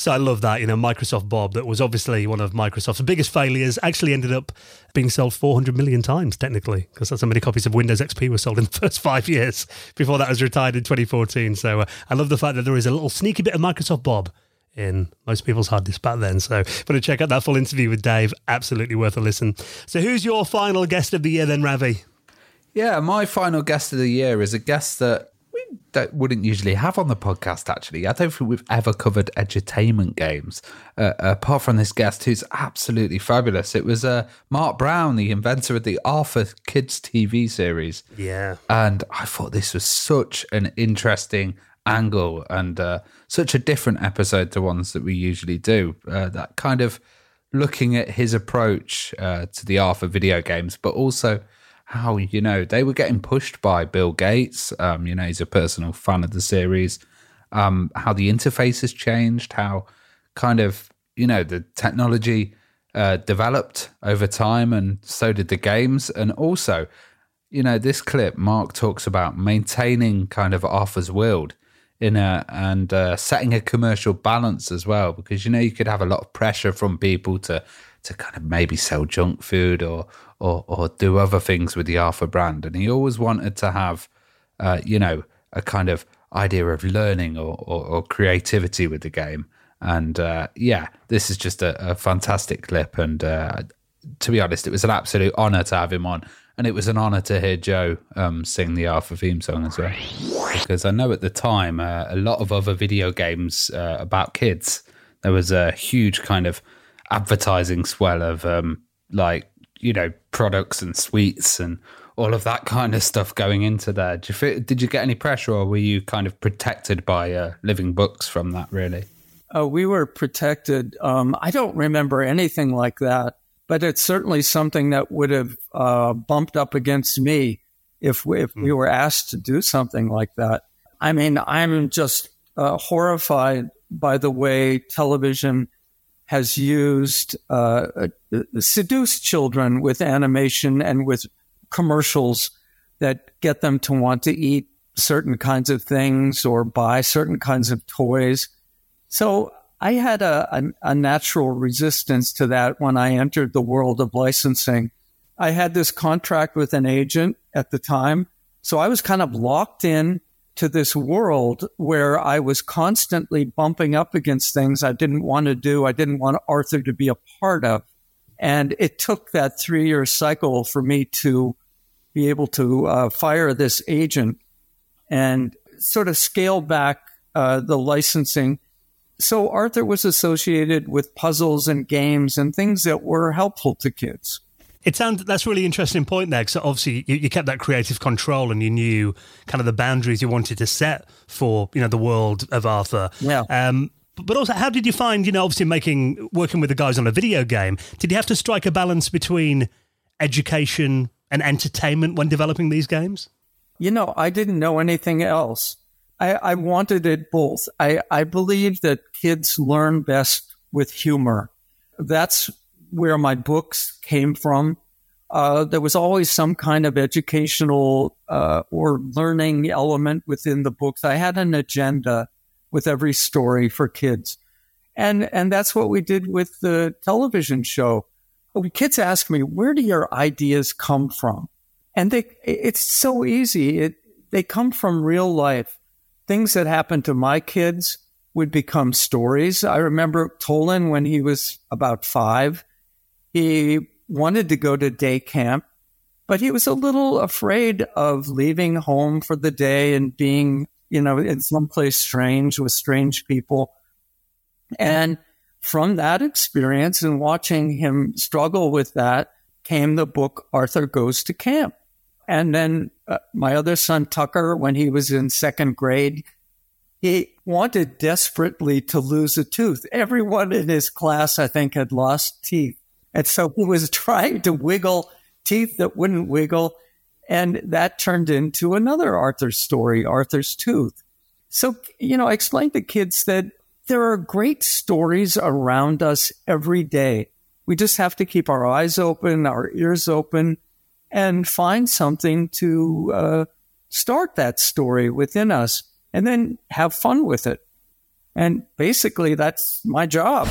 So I love that, you know, Microsoft Bob, that was obviously one of Microsoft's biggest failures, actually ended up being sold 400 million times, technically, because that's how many copies of Windows XP were sold in the *laughs* first five years before that was retired in 2014. So uh, I love the fact that there is a little sneaky bit of Microsoft Bob in most people's hard disk back then. So want to check out that full interview with Dave, absolutely worth a listen. So who's your final guest of the year then, Ravi? Yeah, my final guest of the year is a guest that don't, wouldn't usually have on the podcast, actually. I don't think we've ever covered edutainment games, uh, apart from this guest who's absolutely fabulous. It was uh, Marc Brown, the inventor of the Arthur Kids TV series. Yeah. And I thought this was such an interesting angle and uh, such a different episode to ones that we usually do. Uh, that kind of looking at his approach uh, to the Arthur video games, but also how you know they were getting pushed by Bill Gates. Um, you know, he's a personal fan of the series. Um, how the interface has changed, how kind of you know the technology uh, developed over time, and so did the games, and also. You know, this clip, Marc talks about maintaining kind of Arthur's world in a and uh, setting a commercial balance as well, because you know you could have a lot of pressure from people to to kind of maybe sell junk food or or, or do other things with the Arthur brand. And he always wanted to have, uh, you know, a kind of idea of learning or, or, or creativity with the game. And uh, yeah, this is just a, a fantastic clip. And uh, to be honest, it was an absolute honor to have him on. And it was an honor to hear Joe um, sing the Arthur theme song as well. Because I know at the time, uh, a lot of other video games uh, about kids, there was a huge kind of advertising swell of um, like you know products and sweets and all of that kind of stuff going into there. Did you, feel, did you get any pressure, or were you kind of protected by uh, living books from that? Really, uh, we were protected. Um, I don't remember anything like that, but it's certainly something that would have uh, bumped up against me if we, if mm. we were asked to do something like that. I mean, I'm just uh, horrified by the way television has used uh, uh, seduced children with animation and with commercials that get them to want to eat certain kinds of things or buy certain kinds of toys. So I had a, a, a, natural resistance to that when I entered the world of licensing. I had this contract with an agent at the time. So I was kind of locked in to this world where I was constantly bumping up against things I didn't want to do. I didn't want Arthur to be a part of. And it took that three year cycle for me to be able to uh, fire this agent and sort of scale back uh, the licensing. So Arthur was associated with puzzles and games and things that were helpful to kids. It sounds that's really interesting point there because obviously you, you, kept that creative control and you knew kind of the boundaries you wanted to set for you know the world of Arthur. Yeah. Um, but also, how did you find you know obviously making working with the guys on a video game? Did you have to strike a balance between education and entertainment when developing these games? You know, I didn't know anything else. I, I wanted it both. I, I believe that kids learn best with humor. That's where my books came from. Uh, there was always some kind of educational uh, or learning element within the books. I had an agenda with every story for kids, and and that's what we did with the television show. Kids ask me, "Where do your ideas come from?" And they, it's so easy. It, they come from real life. Things that happened to my kids would become stories. I remember Tolon when he was about five he wanted to go to day camp, but he was a little afraid of leaving home for the day and being, you know, in someplace strange with strange people. And from that experience and watching him struggle with that came the book Arthur Goes to Camp. And then uh, my other son, Tucker, when he was in second grade, he wanted desperately to lose a tooth. Everyone in his class, I think, had lost teeth. And so he was trying to wiggle teeth that wouldn't wiggle. And that turned into another Arthur story, Arthur's Tooth. So, you know, I explained to kids that there are great stories around us every day. We just have to keep our eyes open, our ears open, and find something to uh, start that story within us and then have fun with it. And basically, that's my job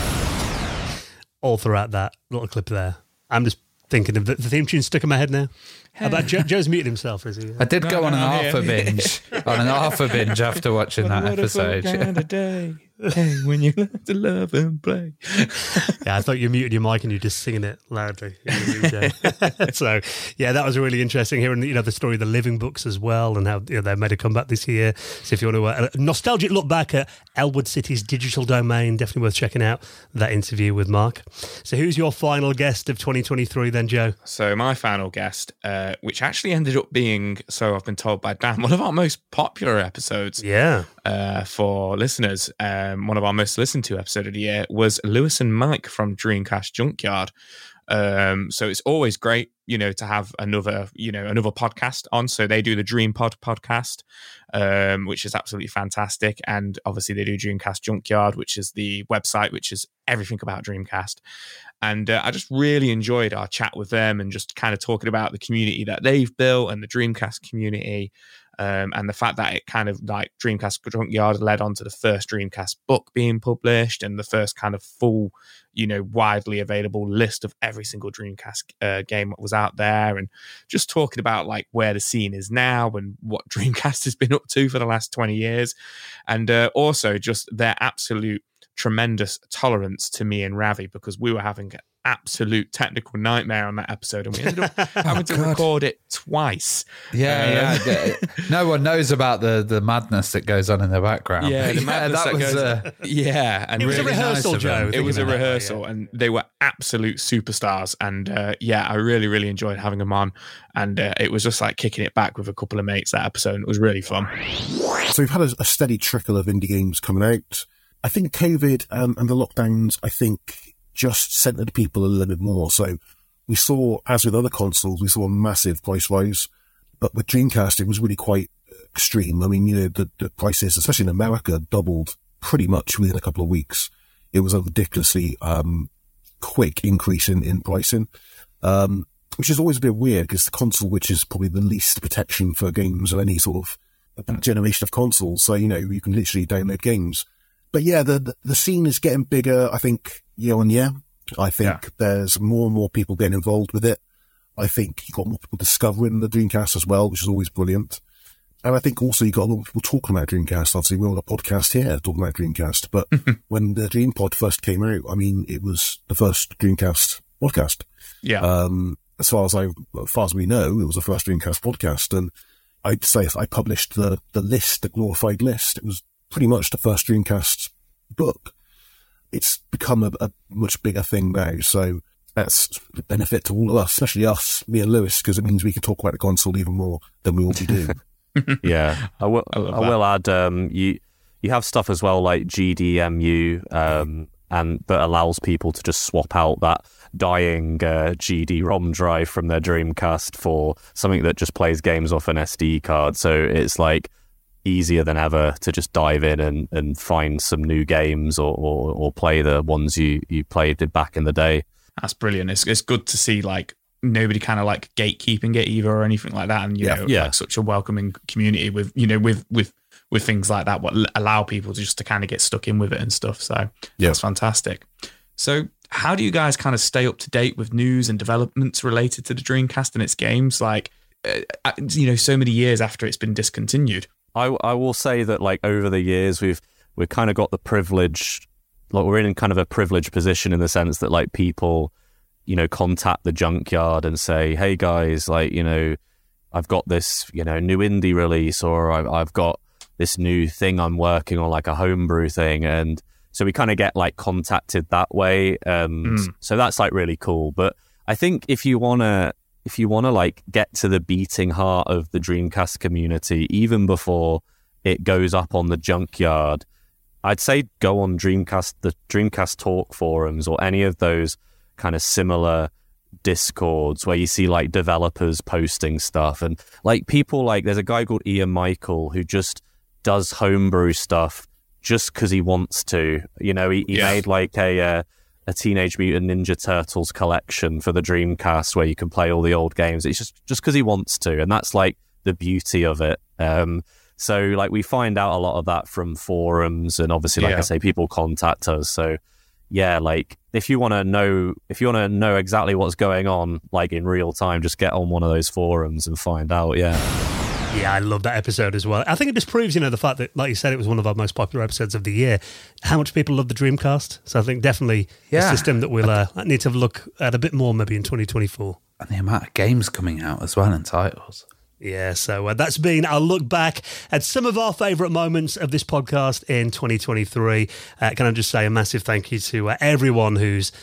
all throughout that little clip there. I'm just thinking of the, the theme tune stuck in my head now. How about Joe, Joe's muted himself, is he? I did no, go no, on an Arthur binge, on an Arthur binge after watching that episode. Kind of day. *laughs* hey, when you learn to love and play. *laughs* yeah, I thought you muted your mic and you're just singing it loudly. *laughs* so, yeah, that was really interesting hearing you know the story of the living books as well and how you know, they made a comeback this year. So, if you want to uh, a nostalgic look back at Elwood City's digital domain, definitely worth checking out that interview with Marc. So, who's your final guest of 2023 then, Joe? So, my final guest, uh, which actually ended up being, so I've been told by Dan, *laughs* one of our most popular episodes. Yeah. Uh, for listeners. Uh, um, one of our most listened to episode of the year was Lewis and Mike from Dreamcast Junkyard. Um, so it's always great, you know, to have another, you know, another podcast on. So they do the Dream Pod podcast, um, which is absolutely fantastic, and obviously they do Dreamcast Junkyard, which is the website, which is everything about Dreamcast. And uh, I just really enjoyed our chat with them and just kind of talking about the community that they've built and the Dreamcast community. Um, and the fact that it kind of like Dreamcast Junkyard led on to the first Dreamcast book being published and the first kind of full, you know, widely available list of every single Dreamcast uh, game that was out there, and just talking about like where the scene is now and what *laughs* Dreamcast has been up to for the last 20 years, and uh, also just their absolute tremendous tolerance to me and Ravi because we were having absolute technical nightmare on that episode, and we ended up *laughs* having to God. record it twice. Yeah, uh, yeah. *laughs* no one knows about the the madness that goes on in the background. Yeah, the madness that, that was, goes. Uh, yeah, and it was really a rehearsal, nice Joe. It was a rehearsal. Universal, and they were absolute superstars. And uh, yeah, I really, really enjoyed having them on. And uh, it was just like kicking it back with a couple of mates that episode. And it was really fun. So we've had a, a steady trickle of indie games coming out. I think COVID um, and the lockdowns, I think, just centered people a little bit more. So we saw, as with other consoles, we saw a massive price rise. But with Dreamcast, it was really quite extreme. I mean, you know, the, the prices, especially in America, doubled pretty much within a couple of weeks. It was a ridiculously um, quick increase in, in pricing, um, which is always a bit weird because the console, which is probably the least protection for games of any sort of generation of consoles. So, you know, you can literally download games. But yeah, the, the scene is getting bigger, I think, year on year. I think yeah. there's more and more people getting involved with it. I think you've got more people discovering the Dreamcast as well, which is always brilliant. And I think also you got a lot of people talking about Dreamcast. Obviously, we're on a podcast here talking about Dreamcast. But when the DreamPod first came out, I mean, it was the first Dreamcast podcast. Yeah. Um, as far as I, as far as we know, it was the first Dreamcast podcast. And I'd say I published the, the list, the glorified list. It was pretty much the first Dreamcast book. It's become a, a much bigger thing now. So that's a benefit to all of us, especially us, me and Lewis, because it means we can talk about the console even more than we already do. *laughs* yeah, *laughs* I will. I, I will add. Um, you you have stuff as well like GDEMU, um, and that allows people to just swap out that dying uh, GD-ROM drive from their Dreamcast for something that just plays games off an SD card. So it's like easier than ever to just dive in and, and find some new games or, or, or play the ones you, you played back in the day. That's brilliant. It's, it's good to see like nobody kind of like gatekeeping it either or anything like that. And you yeah, know, yeah. Like such a welcoming community with you know with with with things like that, what allow people to just to kind of get stuck in with it and stuff. So yeah. that's fantastic. So how do you guys kind of stay up to date with news and developments related to the Dreamcast and its games? Like uh, uh you know, so many years after it's been discontinued. I I will say that like over the years we've we've kind of got the privilege like we're in kind of a privileged position in the sense that like people you know, contact the junkyard and say, hey guys, like, you know, I've got this, you know, new indie release or I've, I've got this new thing I'm working on, like a homebrew thing. And so we kind of get like contacted that way. And mm. so that's like really cool. But I think if you want to, if you want to like get to the beating heart of the Dreamcast community, even before it goes up on the junkyard, I'd say go on Dreamcast, the Dreamcast Talk forums or any of those kind of similar discords where you see like developers posting stuff and like people like there's a guy called Ian Micheal who just does homebrew stuff just because he wants to. You know, he, he yeah. made like a uh, a Teenage Mutant Ninja Turtles collection for the Dreamcast where you can play all the old games. It's just just because he wants to, and that's like the beauty of it. Um, so like we find out a lot of that from forums, and obviously, like yeah. I say, people contact us. So yeah, like if you want to know if you want to know exactly what's going on, like in real time, just get on one of those forums and find out. Yeah. Yeah, I love that episode as well. I think it just proves, you know, the fact that, like you said, it was one of our most popular episodes of the year. How much people love the Dreamcast. So I think definitely yeah. a system that we'll uh, need to look at a bit more maybe in 2024. And the amount of games coming out as well and titles. Yeah, so uh, that's been our look back at some of our favourite moments of this podcast in 2023. Uh, can I just say a massive thank you to uh, everyone who's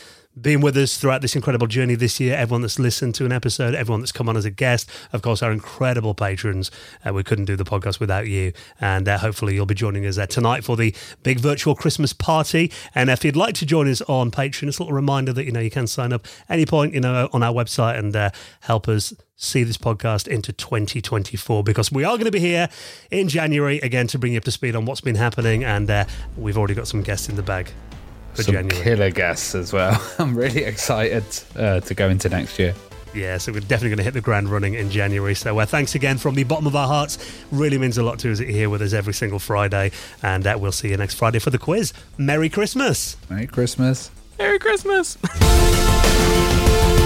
been with us throughout this incredible journey this year, everyone that's listened to an episode, everyone that's come on as a guest, of course, our incredible patrons. Uh, we couldn't do the podcast without you. And uh, hopefully, you'll be joining us uh, tonight for the big virtual Christmas party. And if you'd like to join us on Patreon, it's a little reminder that you know you can sign up any point, you know, on our website and uh, help us see this podcast into 2024 because we are going to be here in January again to bring you up to speed on what's been happening. And uh, we've already got some guests in the bag for Some January. killer guests as well. *laughs* I'm really excited uh, to go into next year. Yeah, so we're definitely going to hit the ground running in January. So uh, thanks again from the bottom of our hearts. Really means a lot to us that you're here with us every single Friday. And uh, we'll see you next Friday for the quiz. Merry Christmas. Merry Christmas. Merry Christmas. *laughs*